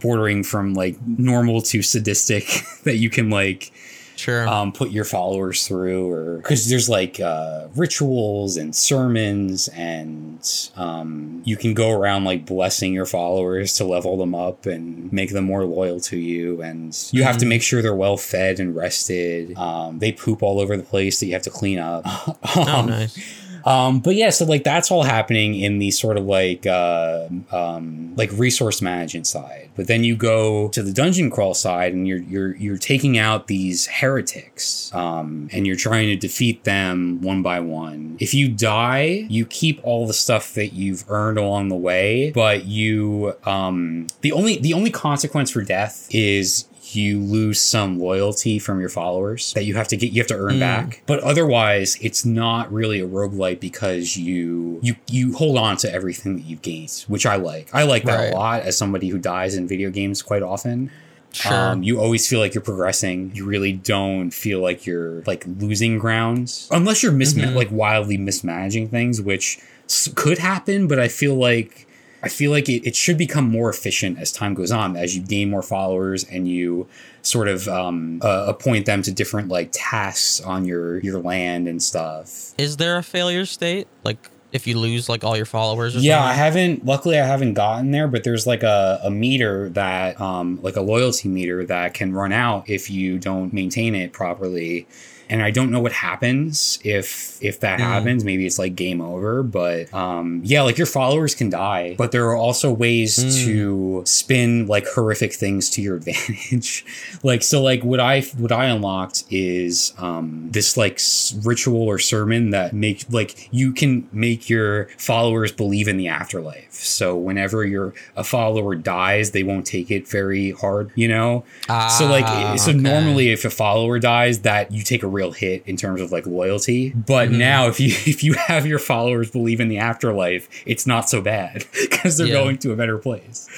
bordering from like normal to sadistic that you can like Sure. um, put your followers through, or because there's like uh, rituals and sermons, and um, you can go around like blessing your followers to level them up and make them more loyal to you. And you have to make sure they're well fed and rested. Um, they poop all over the place that you have to clean up. oh, Um, nice. Um, but yeah, so like that's all happening in the sort of like uh, um, like resource management side. But then you go to the dungeon crawl side, and you're you're you're taking out these heretics, um, and you're trying to defeat them one by one. If you die, you keep all the stuff that you've earned along the way, but you um, the only the only consequence for death is you lose some loyalty from your followers that you have to get you have to earn Mm. back but otherwise it's not really a roguelite because you you you hold on to everything that you've gained which i like i like that Right. a lot as somebody who dies in video games quite often Sure. um, you always feel like you're progressing. You really don't feel like you're like losing grounds, unless you're misma- Mhm. like wildly mismanaging things, which s- could happen. But I feel like I feel like it, it should become more efficient as time goes on, as you gain more followers and you sort of um, uh, appoint them to different like tasks on your your land and stuff. Is there a failure state? Like if you lose like all your followers or Yeah, I haven't. Luckily, I haven't gotten there, but there's like a, a meter that, um, like a loyalty meter that can run out if you don't maintain it properly. And I don't know what happens if if that Mm. happens. Maybe it's like game over. But um, yeah, like your followers can die, but there are also ways Mm. to spin like horrific things to your advantage. like so, like what I what I unlocked is um, this like s- ritual or sermon that make like you can make your followers believe in the afterlife. So whenever your a follower dies, they won't take it very hard, you know. so like Ah, so okay. normally if a follower dies, that you take a real hit in terms of like loyalty. But Mhm. now if you if you have your followers believe in the afterlife, it's not so bad because they're Yeah. going to a better place.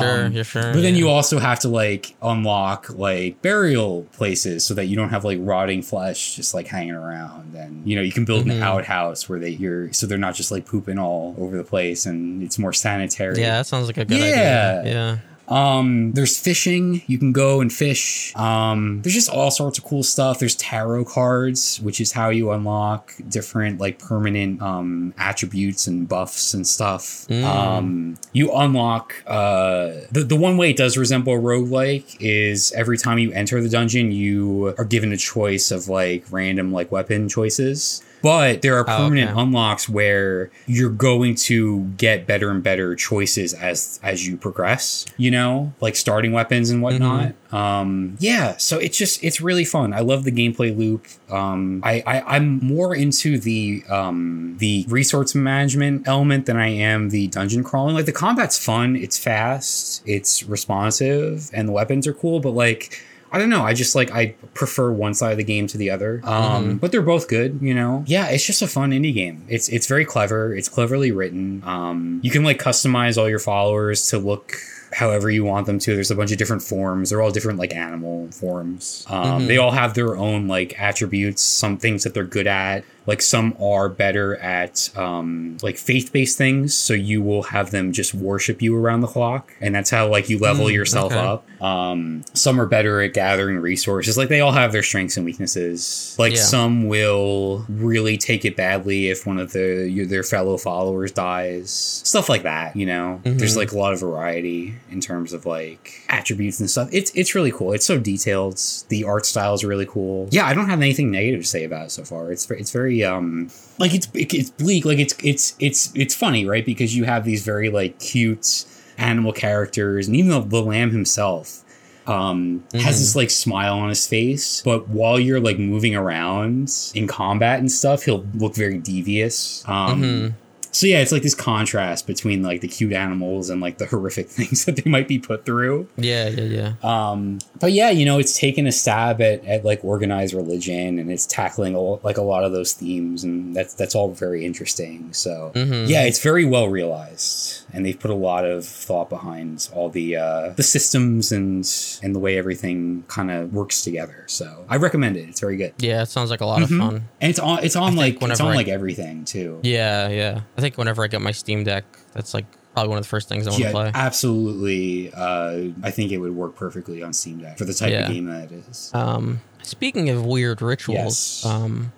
Sure, Um, you're sure. but then yeah. you also have to like unlock like burial places so that you don't have like rotting flesh just like hanging around, and you know you can build Mhm. an outhouse where they you're so they're not just like pooping all over the place, and it's more sanitary. Yeah, that sounds like a good Yeah. idea. Yeah. Um, there's fishing. You can go and fish. Um, there's just all sorts of cool stuff. There's tarot cards, which is how you unlock different like permanent um attributes and buffs and stuff. Mm. Um, you unlock uh the, the one way it does resemble a roguelike is every time you enter the dungeon, you are given a choice of like random like weapon choices. But there are Oh, permanent okay. unlocks where you're going to get better and better choices as as you progress you know like starting weapons and whatnot. Um yeah so it's just it's really fun. I love the gameplay loop. Um I, I i'm more into the um the resource management element than i am the dungeon crawling. Like the combat's fun. It's fast. It's responsive. And the weapons are cool. But like I don't know. I just like I prefer one side of the game to the other. Um, but they're both good, you know. Yeah, it's just a fun indie game. It's it's very clever. It's cleverly written. Um, you can like customize all your followers to look however you want them to. There's a bunch of different forms. They're all different like animal forms. Um, Mhm. They all have their own like attributes. Some things that they're good at. Like some are better at um, like faith based things. So you will have them just worship you around the clock, and that's how like you level Mm, yourself okay. up. Um, some are better at gathering resources. Like they all have their strengths and weaknesses. Like Yeah. some will really take it badly if one of the your, their fellow followers dies. Stuff like that. You know, Mhm. there's like a lot of variety in terms of like attributes and stuff. It's it's really cool. It's so detailed. The art style is really cool. Yeah, I don't have anything negative to say about it so far. It's it's very um like it's it's bleak. Like it's it's it's it's funny, right? Because you have these very like cute animal characters, and even the, the lamb himself um has Mhm. this like smile on his face but while you're like moving around in combat and stuff he'll look very devious um Mhm. So yeah it's like this contrast between like the cute animals and like the horrific things that they might be put through Yeah, yeah, yeah. um, but yeah, you know, it's taken a stab at, at like organized religion and it's tackling a, like a lot of those themes, and that's that's all very interesting. So Mhm. yeah, it's very well realized, and they've put a lot of thought behind all the uh, the systems and and the way everything kind of works together. So I recommend it. It's very good, Yeah, it sounds like a lot Mhm. of fun. and it's on it's on think like it's on I- like everything too. Yeah, yeah. I think whenever I get my Steam Deck, that's like probably one of the first things I want to Yeah, play. absolutely. Uh, I think it would work perfectly on Steam Deck for the type Yeah. of game that it is. Um, Speaking of weird rituals, Yes. um,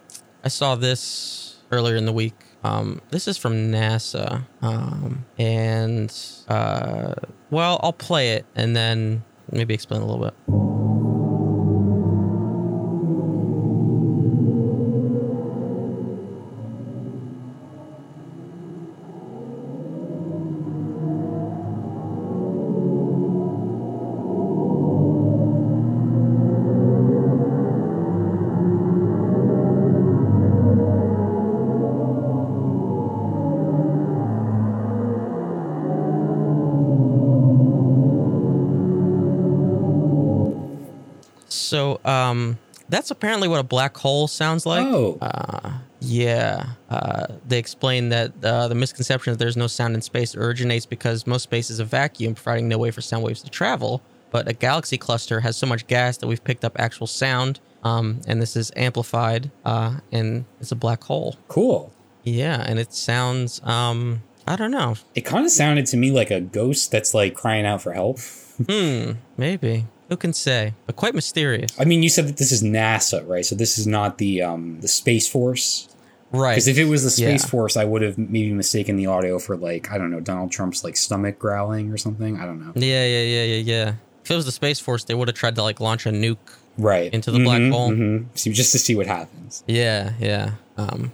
I saw this earlier in the week. Um, this is from NASA, um, and uh, well, I'll play it and then maybe explain a little bit. Um, that's apparently what a black hole sounds like. oh, Uh, yeah. Uh, they explain that uh, the misconception that there's no sound in space originates because most space is a vacuum, providing no way for sound waves to travel. But a galaxy cluster has so much gas that we've picked up actual sound, um, and this is amplified, uh, and it's a black hole. cool. Yeah, and it sounds, um, I don't know. It kind of sounded to me like a ghost that's like crying out for help. Hmm, maybe. Who can say? But quite mysterious. I mean, you said that this is NASA, right? So this is not the um the Space Force. Right. Because if it was the Space Yeah. Force, I would have maybe mistaken the audio for like I don't know Donald Trump's like stomach growling or something. I don't know. Yeah, yeah, yeah, yeah, yeah. If it was the Space Force, they would have tried to like launch a nuke. Right Into the black Mhm, hole. mhm. So just to see what happens. Yeah, yeah. Um,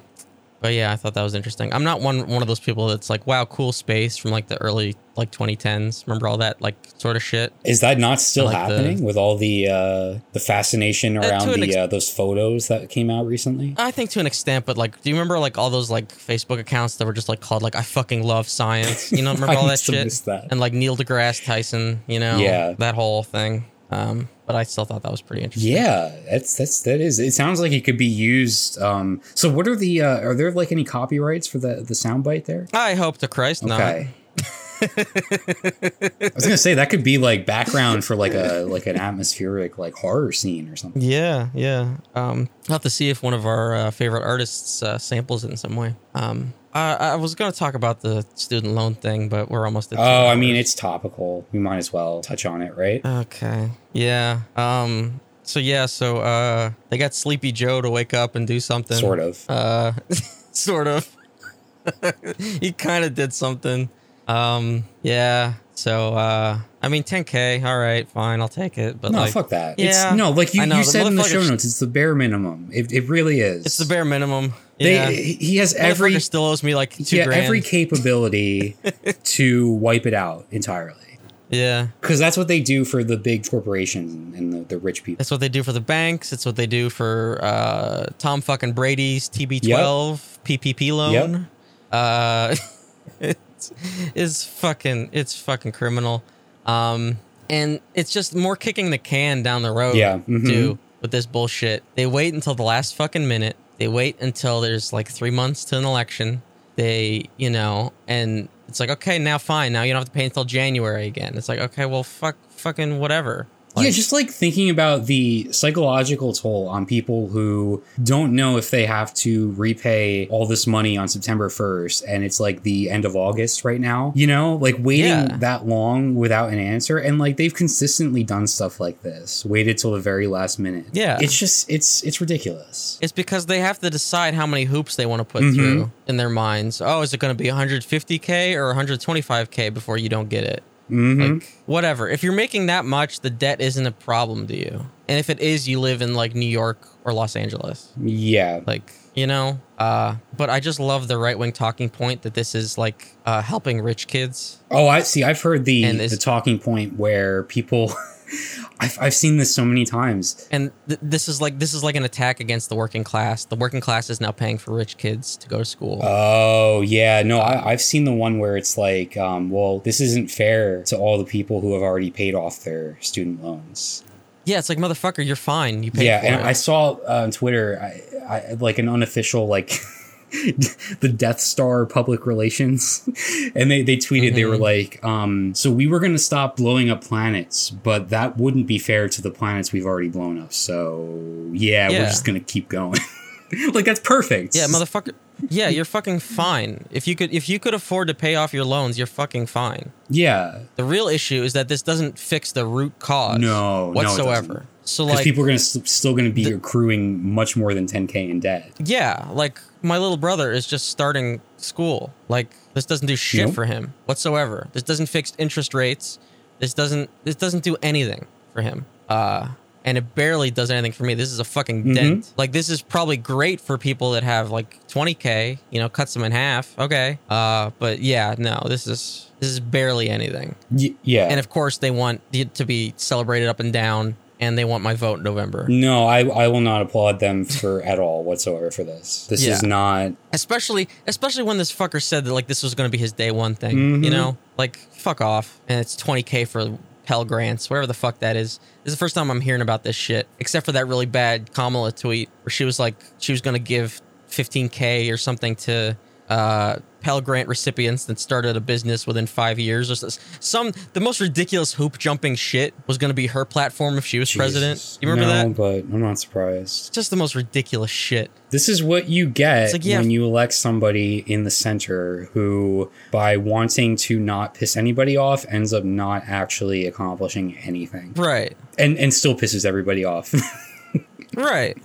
but yeah, I thought that was interesting. I'm not one one of those people that's like, wow, cool space from like the early like 2010s. Remember all that like sort of shit? Is that not still like the- happening with all the uh the fascination Uh, around the ex- uh, those photos that came out recently? I think to an extent, but like, do you remember like all those like Facebook accounts that were just like called like I fucking love science? You know, remember all that shit? that. And like Neil deGrasse Tyson, you know, Yeah. that whole thing. Um, but I still thought that was pretty interesting. Yeah, that's that's that is. It sounds like it could be used. Um, so what are the uh, are there like any copyrights for the the soundbite there? I hope to Christ not. I was gonna say that could be like background for like a like an atmospheric like horror scene or something. Yeah, yeah. Um, I'll have to see if one of our uh, favorite artists uh, samples it in some way. Um, I, I was going to talk about the student loan thing, but we're almost at. Oh, I mean it's topical. We might as well touch on it, right? Okay. Yeah. Um. So yeah. So uh, they got Sleepy Joe to wake up and do something. Sort of. Uh, sort of. he kind of did something. Um. Yeah. So uh, I mean, 10k. All right, fine. I'll take it. But no, like, fuck that. yeah, it's no, like you, know, you said in the show notes, it's the bare minimum. It, it really is. it's the bare minimum. They, yeah. he has Every every still owes me like two yeah, grand. every capability to wipe it out entirely. yeah. Because that's what they do for the big corporations and the, the rich people. That's what they do for the banks. It's what they do for uh, Tom fucking Brady's TB12 PPP loan. Uh, it's, it's fucking it's fucking criminal. Um, and it's just more kicking the can down the road. Yeah, mhm. too, with this bullshit. They wait until the last fucking minute. They wait until there's like three months to an election. They, you know, and it's like, okay, now fine. Now you don't have to pay until January again. It's like, okay, well, fuck, fucking whatever. Yeah, just like thinking about the psychological toll on people who don't know if they have to repay all this money on September 1st and it's like the end of August right now, you know, like waiting Yeah. that long without an answer. And like they've consistently done stuff like this, waited till the very last minute. Yeah. It's just, it's, it's ridiculous. It's because they have to decide how many hoops they want to put Mhm. through in their minds. Oh, is it going to be 150k or 125k before you don't get it? Hmm Like whatever. If you're making that much, the debt isn't a problem to you. And if it is, you live in like New York or Los Angeles. yeah. Like, you know, uh but I just love the right-wing talking point that this is like uh helping rich kids. Oh, I see. I've heard the the talking point where people. I've I've seen this so many times. And th- this is like this is like an attack against the working class. The working class is now paying for rich kids to go to school. Oh yeah, no, I, I've seen the one where it's like, um, well, this isn't fair to all the people who have already paid off their student loans. yeah, it's like motherfucker, you're fine. You paid yeah, and it. I saw uh, on Twitter, I, I like an unofficial like the Death Star public relations, and they they tweeted they were like, um, so we were gonna stop blowing up planets, but that wouldn't be fair to the planets we've already blown up. So yeah, we're just gonna keep going. like that's perfect. Yeah, motherfucker. Yeah, you're fucking fine. If you could if you could afford to pay off your loans, you're fucking fine. Yeah. The real issue is that this doesn't fix the root cause No, no, whatsoever. doesn't. So because like people are gonna s- still gonna be accruing much more than 10k in debt. Yeah, like my little brother is just starting school. Like this doesn't do shit Nope. for him whatsoever. This doesn't fix interest rates. This doesn't this doesn't do anything for him. Uh and it barely does anything for me. This is a fucking Mm-hmm. dent. Like this is probably great for people that have like 20k, you know, cuts them in half. Okay. Uh but yeah, no, this is this is barely anything. Y- yeah. And of course they want it to be celebrated up and down and they want my vote in November. no, I I will not applaud them for at all whatsoever for this. This is not. especially especially when this fucker said that like this was going to be his day one thing Mhm. you know like fuck off and it's 20k for pell grants whatever the fuck that is this is the first time i'm hearing about this shit except for that really bad kamala tweet where she was like she was going to give 15k or something to uh pell grant recipients that started a business within five years or some the most ridiculous hoop jumping shit was going to be her platform if she was president. You remember no, that? but I'm not surprised. just the most ridiculous shit. This is what you get like, yeah. when you elect somebody in the center who, by wanting to not piss anybody off, ends up not actually accomplishing anything, right. And and still pisses everybody off. right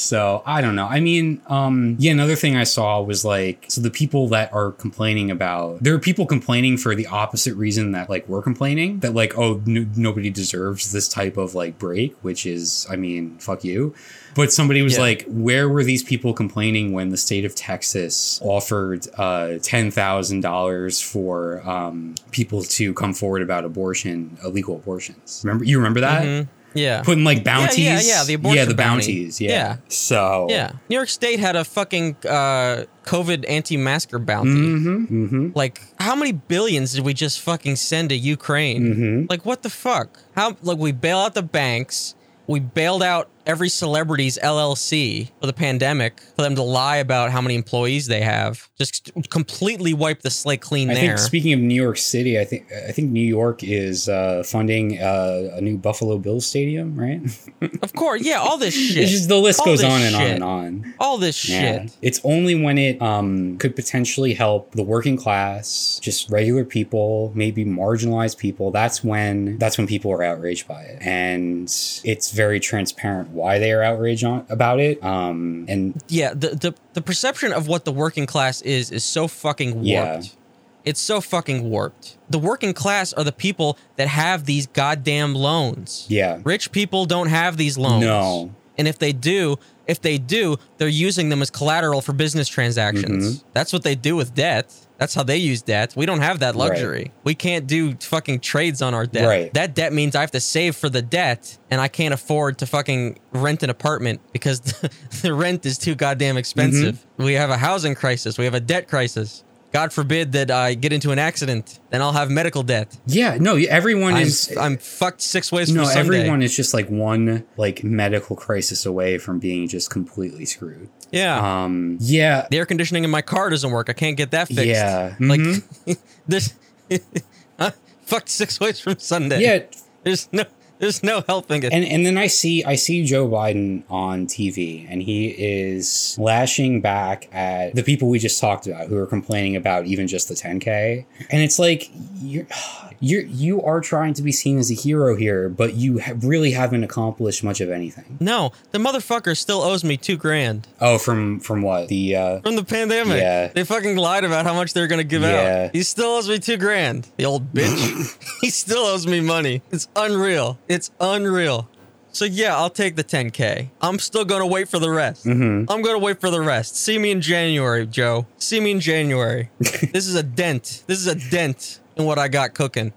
So I don't know. I mean, um, yeah. Another thing I saw was like, so the people that are complaining about, there are people complaining for the opposite reason that like we're complaining that like, oh, n- nobody deserves this type of like break, which is, I mean, fuck you. But somebody was Yeah. like, where were these people complaining when the state of Texas offered uh, ten thousand dollars for um, people to come forward about abortion, illegal abortions? Remember, you remember that? Mhm. Yeah Putting like bounties, yeah, yeah, yeah the abortion yeah, the bounty. bounties, yeah. Yeah. So Yeah, New York State had a fucking uh, COVID anti-masker bounty. Mm-hmm. Mm-hmm. Like, how many billions did we just fucking send to Ukraine? Mm-hmm. Like, what the fuck? How like we bail out the banks, we bailed out every celebrity's LLC for the pandemic for them to lie about how many employees they have. Just completely wipe the slate clean I there. think speaking of New York City, I think I think New York is uh, funding uh, a new Buffalo Bills stadium, right? of course, yeah, all this shit. It's just the list All goes on and on and on. all this Yeah. shit. It's only when it um, could potentially help the working class, just regular people, maybe marginalized people. That's when that's when people are outraged by it, and it's very transparent why they are outraged on, about it. Um, and yeah the, the the perception of what the working class is is so fucking warped Yeah. it's so fucking warped the working class are the people that have these goddamn loans yeah, rich people don't have these loans No. and if they do if they do they're using them as collateral for business transactions Mm-hmm. that's what they do with debt that's how they use debt. We don't have that luxury. We can't do fucking trades on our debt. Right. That debt means I have to save for the debt and I can't afford to fucking rent an apartment because the rent is too goddamn expensive. Mm-hmm. We have a housing crisis. We have a debt crisis. God forbid that I get into an accident, then I'll have medical debt. yeah. No, everyone I'm, is. I'm fucked six ways no, from Sunday. everyone is just like one like medical crisis away from being just completely screwed. Yeah. Um, yeah, the air conditioning in my car doesn't work. I can't get that fixed. Yeah. Like Mhm. this huh? fucked six ways from Sunday. yeah. There's no there's no helping it. And and then I see I see Joe Biden on TV and he is lashing back at the people we just talked about who are complaining about even just the 10k. And it's like you're you're you are trying to be seen as a hero here, but you ha- really haven't accomplished much of anything. no, the motherfucker still owes me two grand Oh, from from what? The uh from the pandemic. Yeah. They fucking lied about how much they're gonna give Yeah. out. He still owes me two grand. The old bitch. he still owes me money. It's unreal. It's unreal. So yeah, I'll take the 10k. I'm still gonna wait for the rest. mhm. I'm gonna wait for the rest. See me in January, Joe. See me in January. this is a dent. This is a dent in what I got cooking.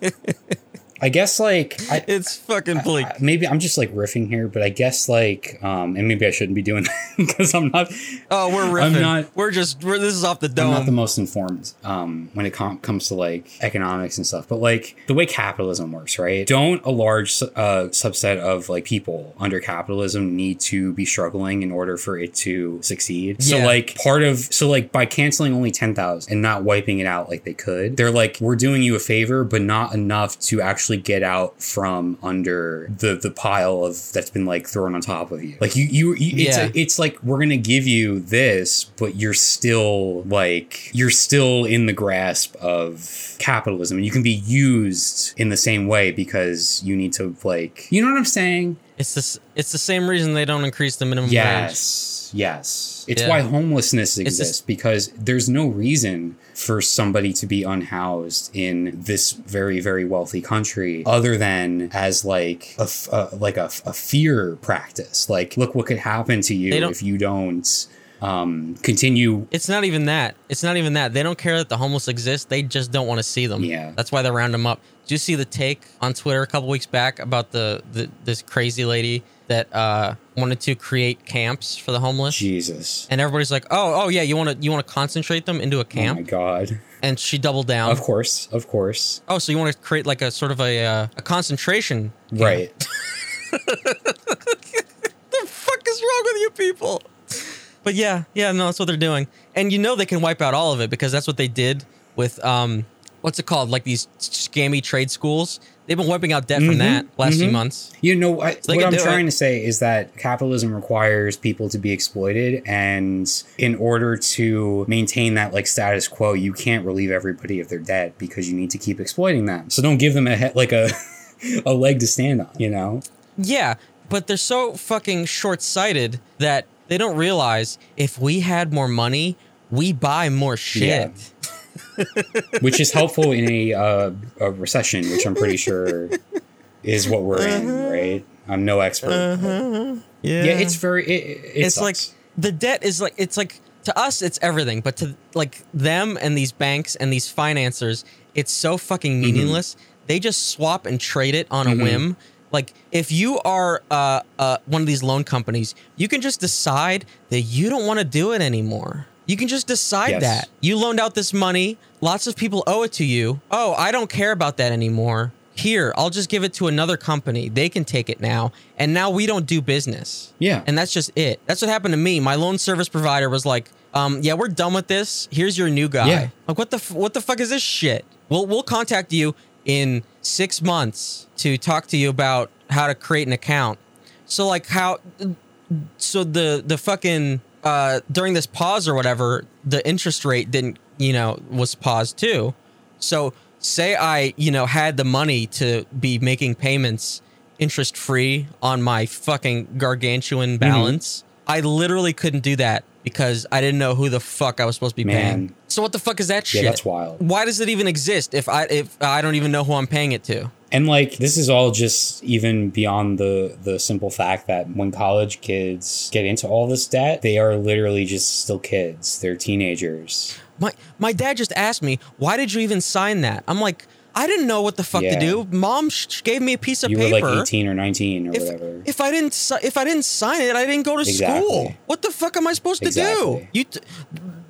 I guess like I It's fucking bleak. I- maybe I'm just like riffing here, but I guess like um and maybe I shouldn't be doing that because I'm not Oh, we're I'm riffing. not- we're just. We're, this is off the dome. I'm not the most informed um, when it com- comes to like economics and stuff, but like the way capitalism works, right? Don't a large uh, subset of like people under capitalism need to be struggling in order for it to succeed? So like part of so like by canceling only ten thousand and not wiping it out like they could, they're like we're doing you a favor, but not enough to actually actually get out from under the the pile of that's been like thrown on top of you. Like you you, you it's Yeah. a, it's like we're gonna give you this, but you're still like you're still in the grasp of capitalism, and you can be used in the same way because you need to like you know what I'm saying. It's this. It's the same reason they don't increase the minimum wage. Yes, yes. It's Yeah. why homelessness exists because there's no reason for somebody to be unhoused in this very, very wealthy country other than as like a, uh, like a, a fear practice. Like, look what could happen to you if you don't um, continue. It's not even that. It's not even that. They don't care that the homeless exist. They just don't want to see them. Yeah. That's why they round them up. Did you see the take on Twitter a couple weeks back about the, the this crazy lady that uh, wanted to create camps for the homeless? Jesus. And everybody's like, "Oh, oh yeah, you want to you want to concentrate them into a camp?" Oh my? God. and she doubled down. Of course. Of course. Oh, so you want to create like a sort of a uh, a concentration? camp. Right. the fuck is wrong with you people? But yeah, yeah, no, that's what they're doing, and you know they can wipe out all of it because that's what they did with um, what's it called? Like these scammy trade schools. They've been wiping out debt from that last few months. You know, I, they what I'm trying it. to say is that capitalism requires people to be exploited, and in order to maintain that like status quo, you can't relieve everybody of their debt because you need to keep exploiting them. So don't give them a he- like a a leg to stand on. You know? Yeah, but they're so fucking short-sighted that they don't realize if we had more money, we buy more shit. Yeah. Which is helpful in a uh, a recession, which I'm pretty sure is what we're in, uh-huh. right? I'm no expert. but- Yeah, Yeah, it's very. It, it it's sucks. like the debt is like it's like to us it's everything but to like them and these banks and these financiers it's so fucking mm-hmm. meaningless they just swap and trade it on a mm-hmm. whim like if you are uh, uh, one of these loan companies you can just decide that you don't want to do it anymore you can just decide Yes. that you loaned out this money lots of people owe it to you oh i don't care about that anymore here i'll just give it to another company they can take it now and now we don't do business Yeah. and that's just it. That's what happened to me. My loan service provider was like, um, "Yeah, we're done with this. Here's your new guy." Yeah. Like, what the f- what the fuck is this shit? We'll we'll contact you in six months to talk to you about how to create an account. So like how, so the the fucking uh during this pause or whatever, the interest rate didn't you know was paused too. So say I you know had the money to be making payments interest free on my fucking gargantuan balance. I literally couldn't do that because I didn't know who the fuck I was supposed to be paying. So what the fuck is that Yeah, shit? that's wild. Why does it even exist if I if I don't even know who I'm paying it to? And like this is all just even beyond the the simple fact that when college kids get into all this debt, they are literally just still kids. They're teenagers. My my dad just asked me, "Why did you even sign that?" I'm like, "I didn't know what the fuck Yeah. to do. Mom sh- gave me a piece of You were paper. like 18 or 19 or if, whatever. if I didn't si- if I didn't sign it, I didn't go to Exactly. school. What the fuck am I supposed to do? You, t-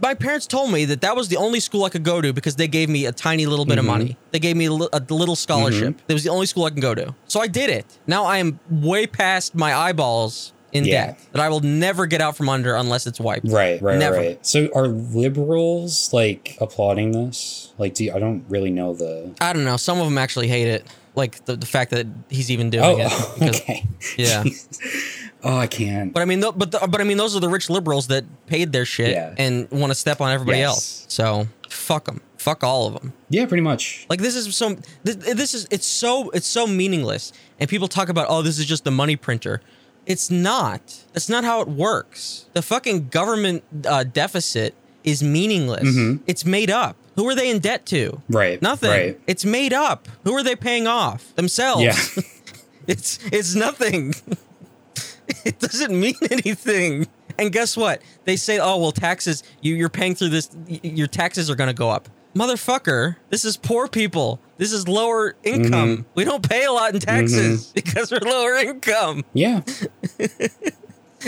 my parents told me that that was the only school I could go to because they gave me a tiny little bit of Mm-hmm. money. They gave me a, li- a little scholarship. It was the only school I can go to. So I did it. Now I am way past my eyeballs in Yeah. debt that I will never get out from under unless it's wiped. Right, right, Never. right. So are liberals like applauding this? Like, do you, I don't really know the. I don't know. Some of them actually hate it, like the, the fact that he's even doing Oh, it. because- okay. Yeah. oh, I can't. But I mean, th- but the, but I mean, those are the rich liberals that paid their shit Yeah. and want to step on everybody Yes. else. So fuck them. Fuck all of them. Yeah, pretty much. Like this is so. This, this is it's so it's so meaningless. And people talk about oh this is just the money printer. It's not. That's not how it works. The fucking government uh, deficit is meaningless. Mm-hmm. It's made up. Who are they in debt to? Right. Nothing. Right. It's made up. Who are they paying off? Themselves. Yeah. It's it's nothing. it doesn't mean anything. And guess what? They say, "Oh, well, taxes. You, you're paying through this. Your taxes are going to go up." Motherfucker, this is poor people. This is lower income. Mm-hmm. We don't pay a lot in taxes because we're lower income. Yeah.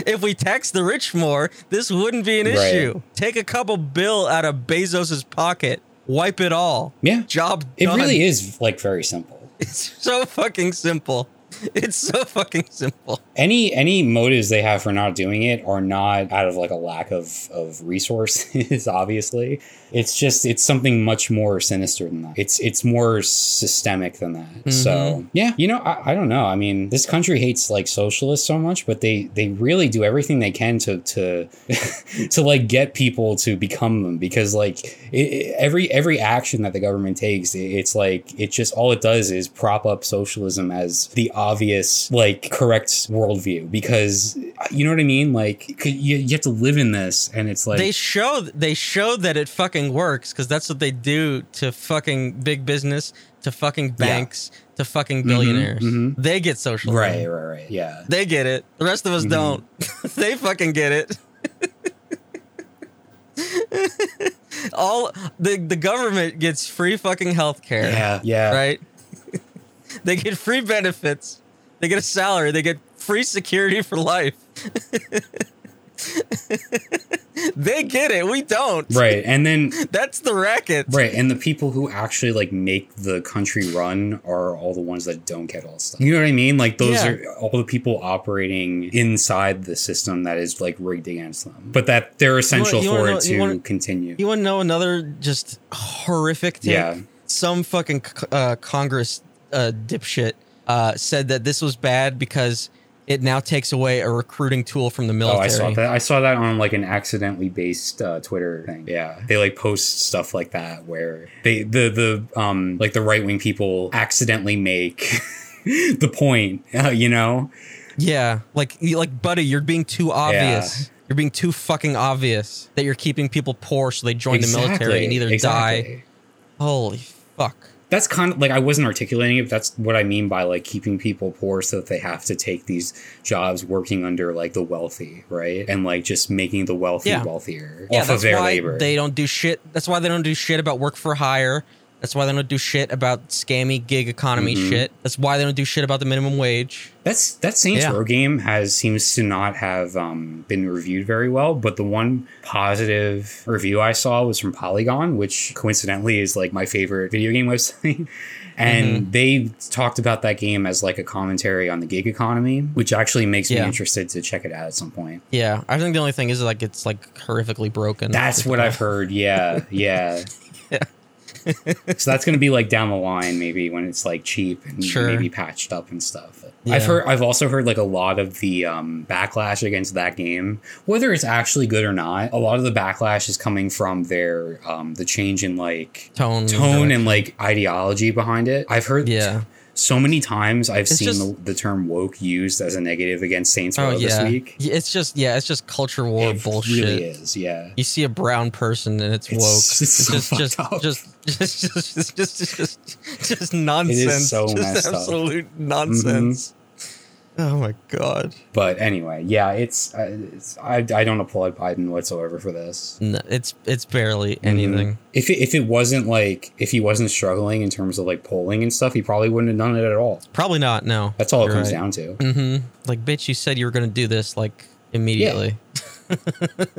If we tax the rich more, this wouldn't be an Right. issue. Take a couple bill out of Bezos's pocket, wipe it all. Yeah. Job It done. really is like very simple. It's so fucking simple. It's so fucking simple. any any motives they have for not doing it are not out of like a lack of of resources obviously it's just it's something much more sinister than that. It's it's more systemic than that. So mm-hmm. yeah you know I, I don't know. I mean this country hates like socialists so much but they they really do everything they can to to to like get people to become them because like it, it- every every action that the government takes it, it's like it just all it does is prop up socialism as the obvious like correct worldview because you know what i mean? Like you, you have to live in this and it's like they show they show that it fucking works because that's what they do to fucking big business, to fucking banks, to fucking billionaires. mhm. They get social. right right right yeah They get it. The rest of us Mhm. don't. they fucking get it. All the the government gets free fucking health care. yeah yeah Right? they get free benefits. They get a salary. They get free security for life. they get it. We don't. right and then That's the racket. Right, and the people who actually like make the country run are all the ones that don't get all stuff. You know what I mean? Like those Yeah. are all the people operating inside the system that is like rigged against them, but that they're essential you wanna for know- it you to wanna- continue. You want to know another just horrific take? Yeah. Some fucking uh, Congress uh, dipshit uh, said that this was bad because it now takes away a recruiting tool from the military. Oh, military. I saw that. I saw that on like an accidentally based uh, Twitter thing. Yeah, they like post stuff like that where they the the um like the right wing people accidentally make the point. Uh, you know, Yeah, like like buddy, you're being too obvious. You're being too fucking obvious that you're keeping people poor so they join the military and either die. Holy fuck. That's kind of like I wasn't articulating it, but that's what I mean by like keeping people poor so that they have to take these jobs working under like the wealthy, right? And like just making the wealthy Yeah. wealthier Yeah, off of their labor. they don't do shit. That's why they don't do shit about work for hire. That's why they don't do shit about scammy gig economy Mm-hmm. shit. That's why they don't do shit about the minimum wage. That's that Saints Yeah. Row game has seems to not have um, been reviewed very well, but the one positive review I saw was from Polygon, which coincidentally is like my favorite video game website. And Mm-hmm. they talked about that game as like a commentary on the gig economy, which actually makes Yeah. me interested to check it out at some point. Yeah, I think the only thing is like it's like horrifically broken. That's what I've heard. Yeah, yeah. Yeah. So that's going to be like down the line, maybe when it's like cheap and Sure. maybe patched up and stuff. Yeah. I've heard. I've also heard like a lot of the um, backlash against that game, whether it's actually good or not. A lot of the backlash is coming from their um, the change in like tone, tone and like ideology behind it. I've heard. yeah. So many times I've It's seen just- the, the term woke used as a negative against Saints Row Oh this week. It's just yeah, it's just culture war It bullshit. really is. Yeah. You see a brown person and it's, It's- woke. it's so just, just, up. just, just, just, just, just, just, nonsense. so just messed up. Mm-hmm. Absolute nonsense. Oh my god. But anyway, yeah, it's, uh, it's I, I don't applaud Biden whatsoever for this. No, it's it's barely Mm-hmm. anything. If it, if it wasn't like if he wasn't struggling in terms of like polling and stuff, he probably wouldn't have done it at all. Probably not. No. That's all it You're comes right. down to. Mm-hmm. Like, bitch, you said you were gonna do this like immediately.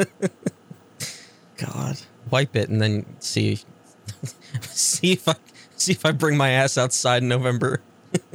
God, wipe it and then see, see if I see if I bring my ass outside in November.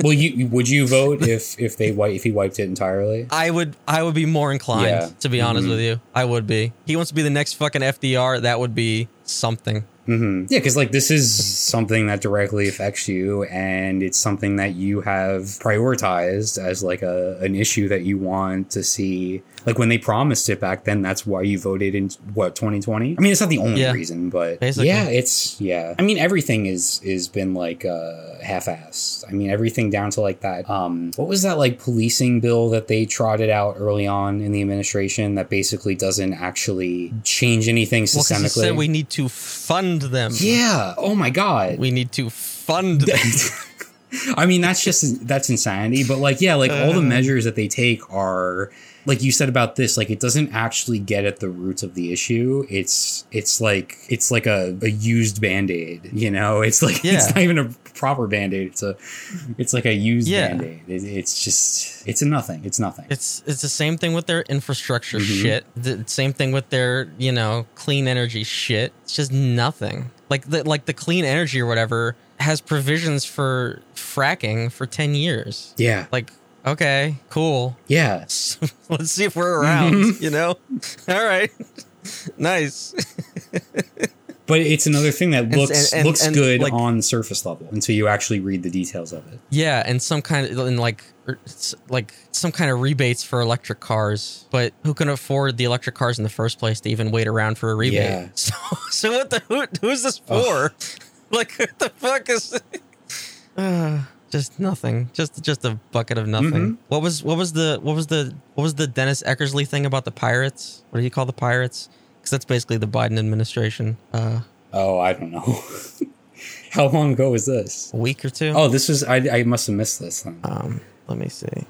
Well, you would you vote if if they if he wiped it entirely? I would I would be more inclined Yeah. to be honest Mhm. with you. I would be. He wants to be the next fucking FDR. That would be something. hmm Yeah, because like this is something that directly affects you, and it's something that you have prioritized as like a an issue that you want to see. Like when they promised it back then, that's why you voted in what 2020. I mean, it's not the only Yeah. reason, but Basically. yeah, it's yeah. I mean, everything is is been like uh, half-assed. I mean, everything down to like that. Um, what was that like policing bill that they trotted out early on in the administration that basically doesn't actually change anything Well, systemically? said we need to fund them. yeah. Oh my god. We need to fund them. I mean, that's just that's insanity. But like, yeah, like all the Uh. measures that they take are like you said about this. Like, it doesn't actually get at the roots of the issue. It's it's like it's like a, a used band aid. You know, it's like Yeah. it's not even a proper band aid. It's a it's like a used Yeah. band aid. It, it's just it's a nothing. It's nothing. It's it's the same thing with their infrastructure Mhm. shit. The same thing with their you know clean energy shit. It's just nothing. Like the like the clean energy or whatever. has provisions for fracking for 10 years. Yeah. Like, okay, cool. Yeah. Let's see if we're around, you know? All right. nice. But it's another thing that looks and- and- looks and, good like- on surface level until you actually read the details of it. Yeah, and some kind of and like er, like some kind of rebates for electric cars, but who can afford the electric cars in the first place to even wait around for a rebate? Yeah. So, so what the who, who's this for? like what the fuck is? Uh, just nothing. Just just a bucket of nothing. Mhm. What was what was the what was the what was the Dennis Eckersley thing about the pirates? What do you call the pirates? Because that's basically the Biden administration. Uh, Oh, I don't know. How long ago was this? a week or two. Oh, this was I, I must have missed this then. Um, let me see.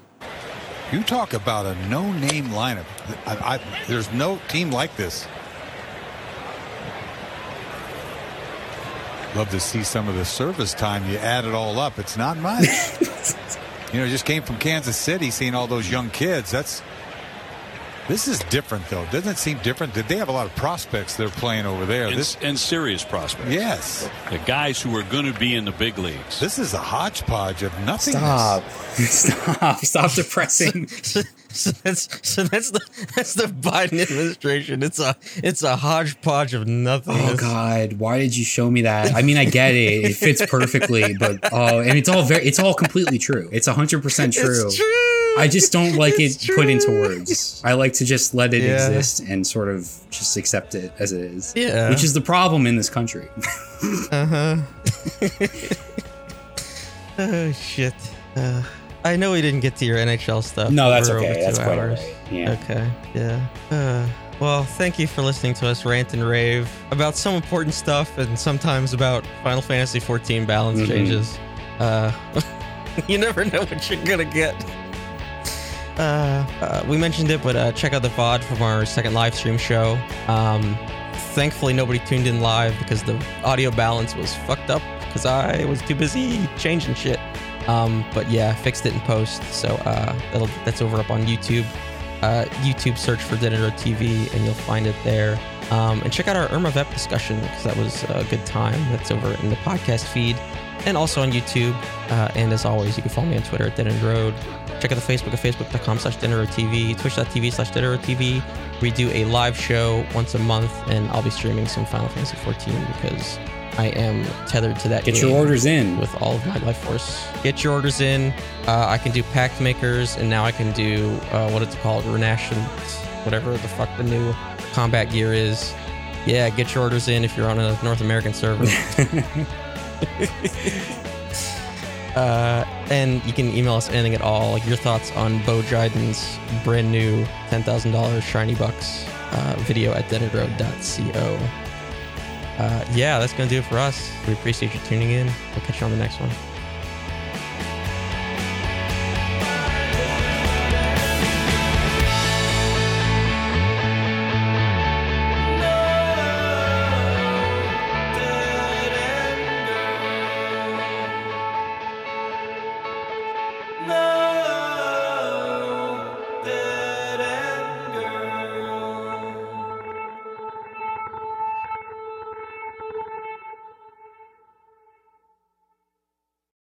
You talk about a no-name lineup. I, I, there's no team like this. Love to see some of the service time. You add it all up. It's not much. you know, just came from Kansas City, seeing all those young kids. That's this is different, though. Doesn't it seem different? Did they have a lot of prospects they're playing over there? and, This, and serious prospects. yes, The guys who are going to be in the big leagues. this is a hodgepodge of nothing. Stop. Stop. Stop depressing. so, that's so that's the that's the Biden administration. It's a it's a hodgepodge of nothing. Oh God, why did you show me that? I mean, I get it; it fits perfectly, but oh, and it's all very, it's all completely true. It's hundred percent true. It's true. I just don't like It's it put into words. I like to just let it Yeah. exist and sort of just accept it as it is. Yeah. which is the problem in this country. Uh huh. oh shit. Uh, I know we didn't get to your NHL stuff. no, that's okay. two That's quite hours. alright. Yeah. Okay. Yeah. Uh, well, thank you for listening to us rant and rave about some important stuff and sometimes about Final Fantasy 14 balance Mhm. changes. Uh, you never know what you're gonna get. Uh, uh, we mentioned it, but uh, check out the VOD from our second live stream show. Um, thankfully, nobody tuned in live because the audio balance was fucked up because I was too busy changing shit. Um, but yeah, fixed it in post, so uh, that's over up on YouTube. Uh, YouTube search for Road TV and you'll find it there. Um, and check out our Irma Vep discussion because that was a good time. That's over in the podcast feed and also on YouTube. Uh, and as always, you can follow me on Twitter at End Road. Check out the Facebook at facebook.com slash Dead TV, twitch.tv slash Dead TV. We do a live show once a month, and I'll be streaming some Final Fantasy 14 because I am tethered to that Get your orders in. with all of my life force. Get your orders in. Uh, I can do Pactmaker's, and now I can do uh, what it's called, renascent, whatever the fuck the new combat gear is. Yeah, get your orders in if you're on a North American server. uh, and you can email us anything at all, like your thoughts on Boe Jiden's brand new $10,000 shiny bucks uh, video at deadendroad.co. Uh, yeah, that's going to do it for us. We appreciate you tuning in. We'll catch you on the next one.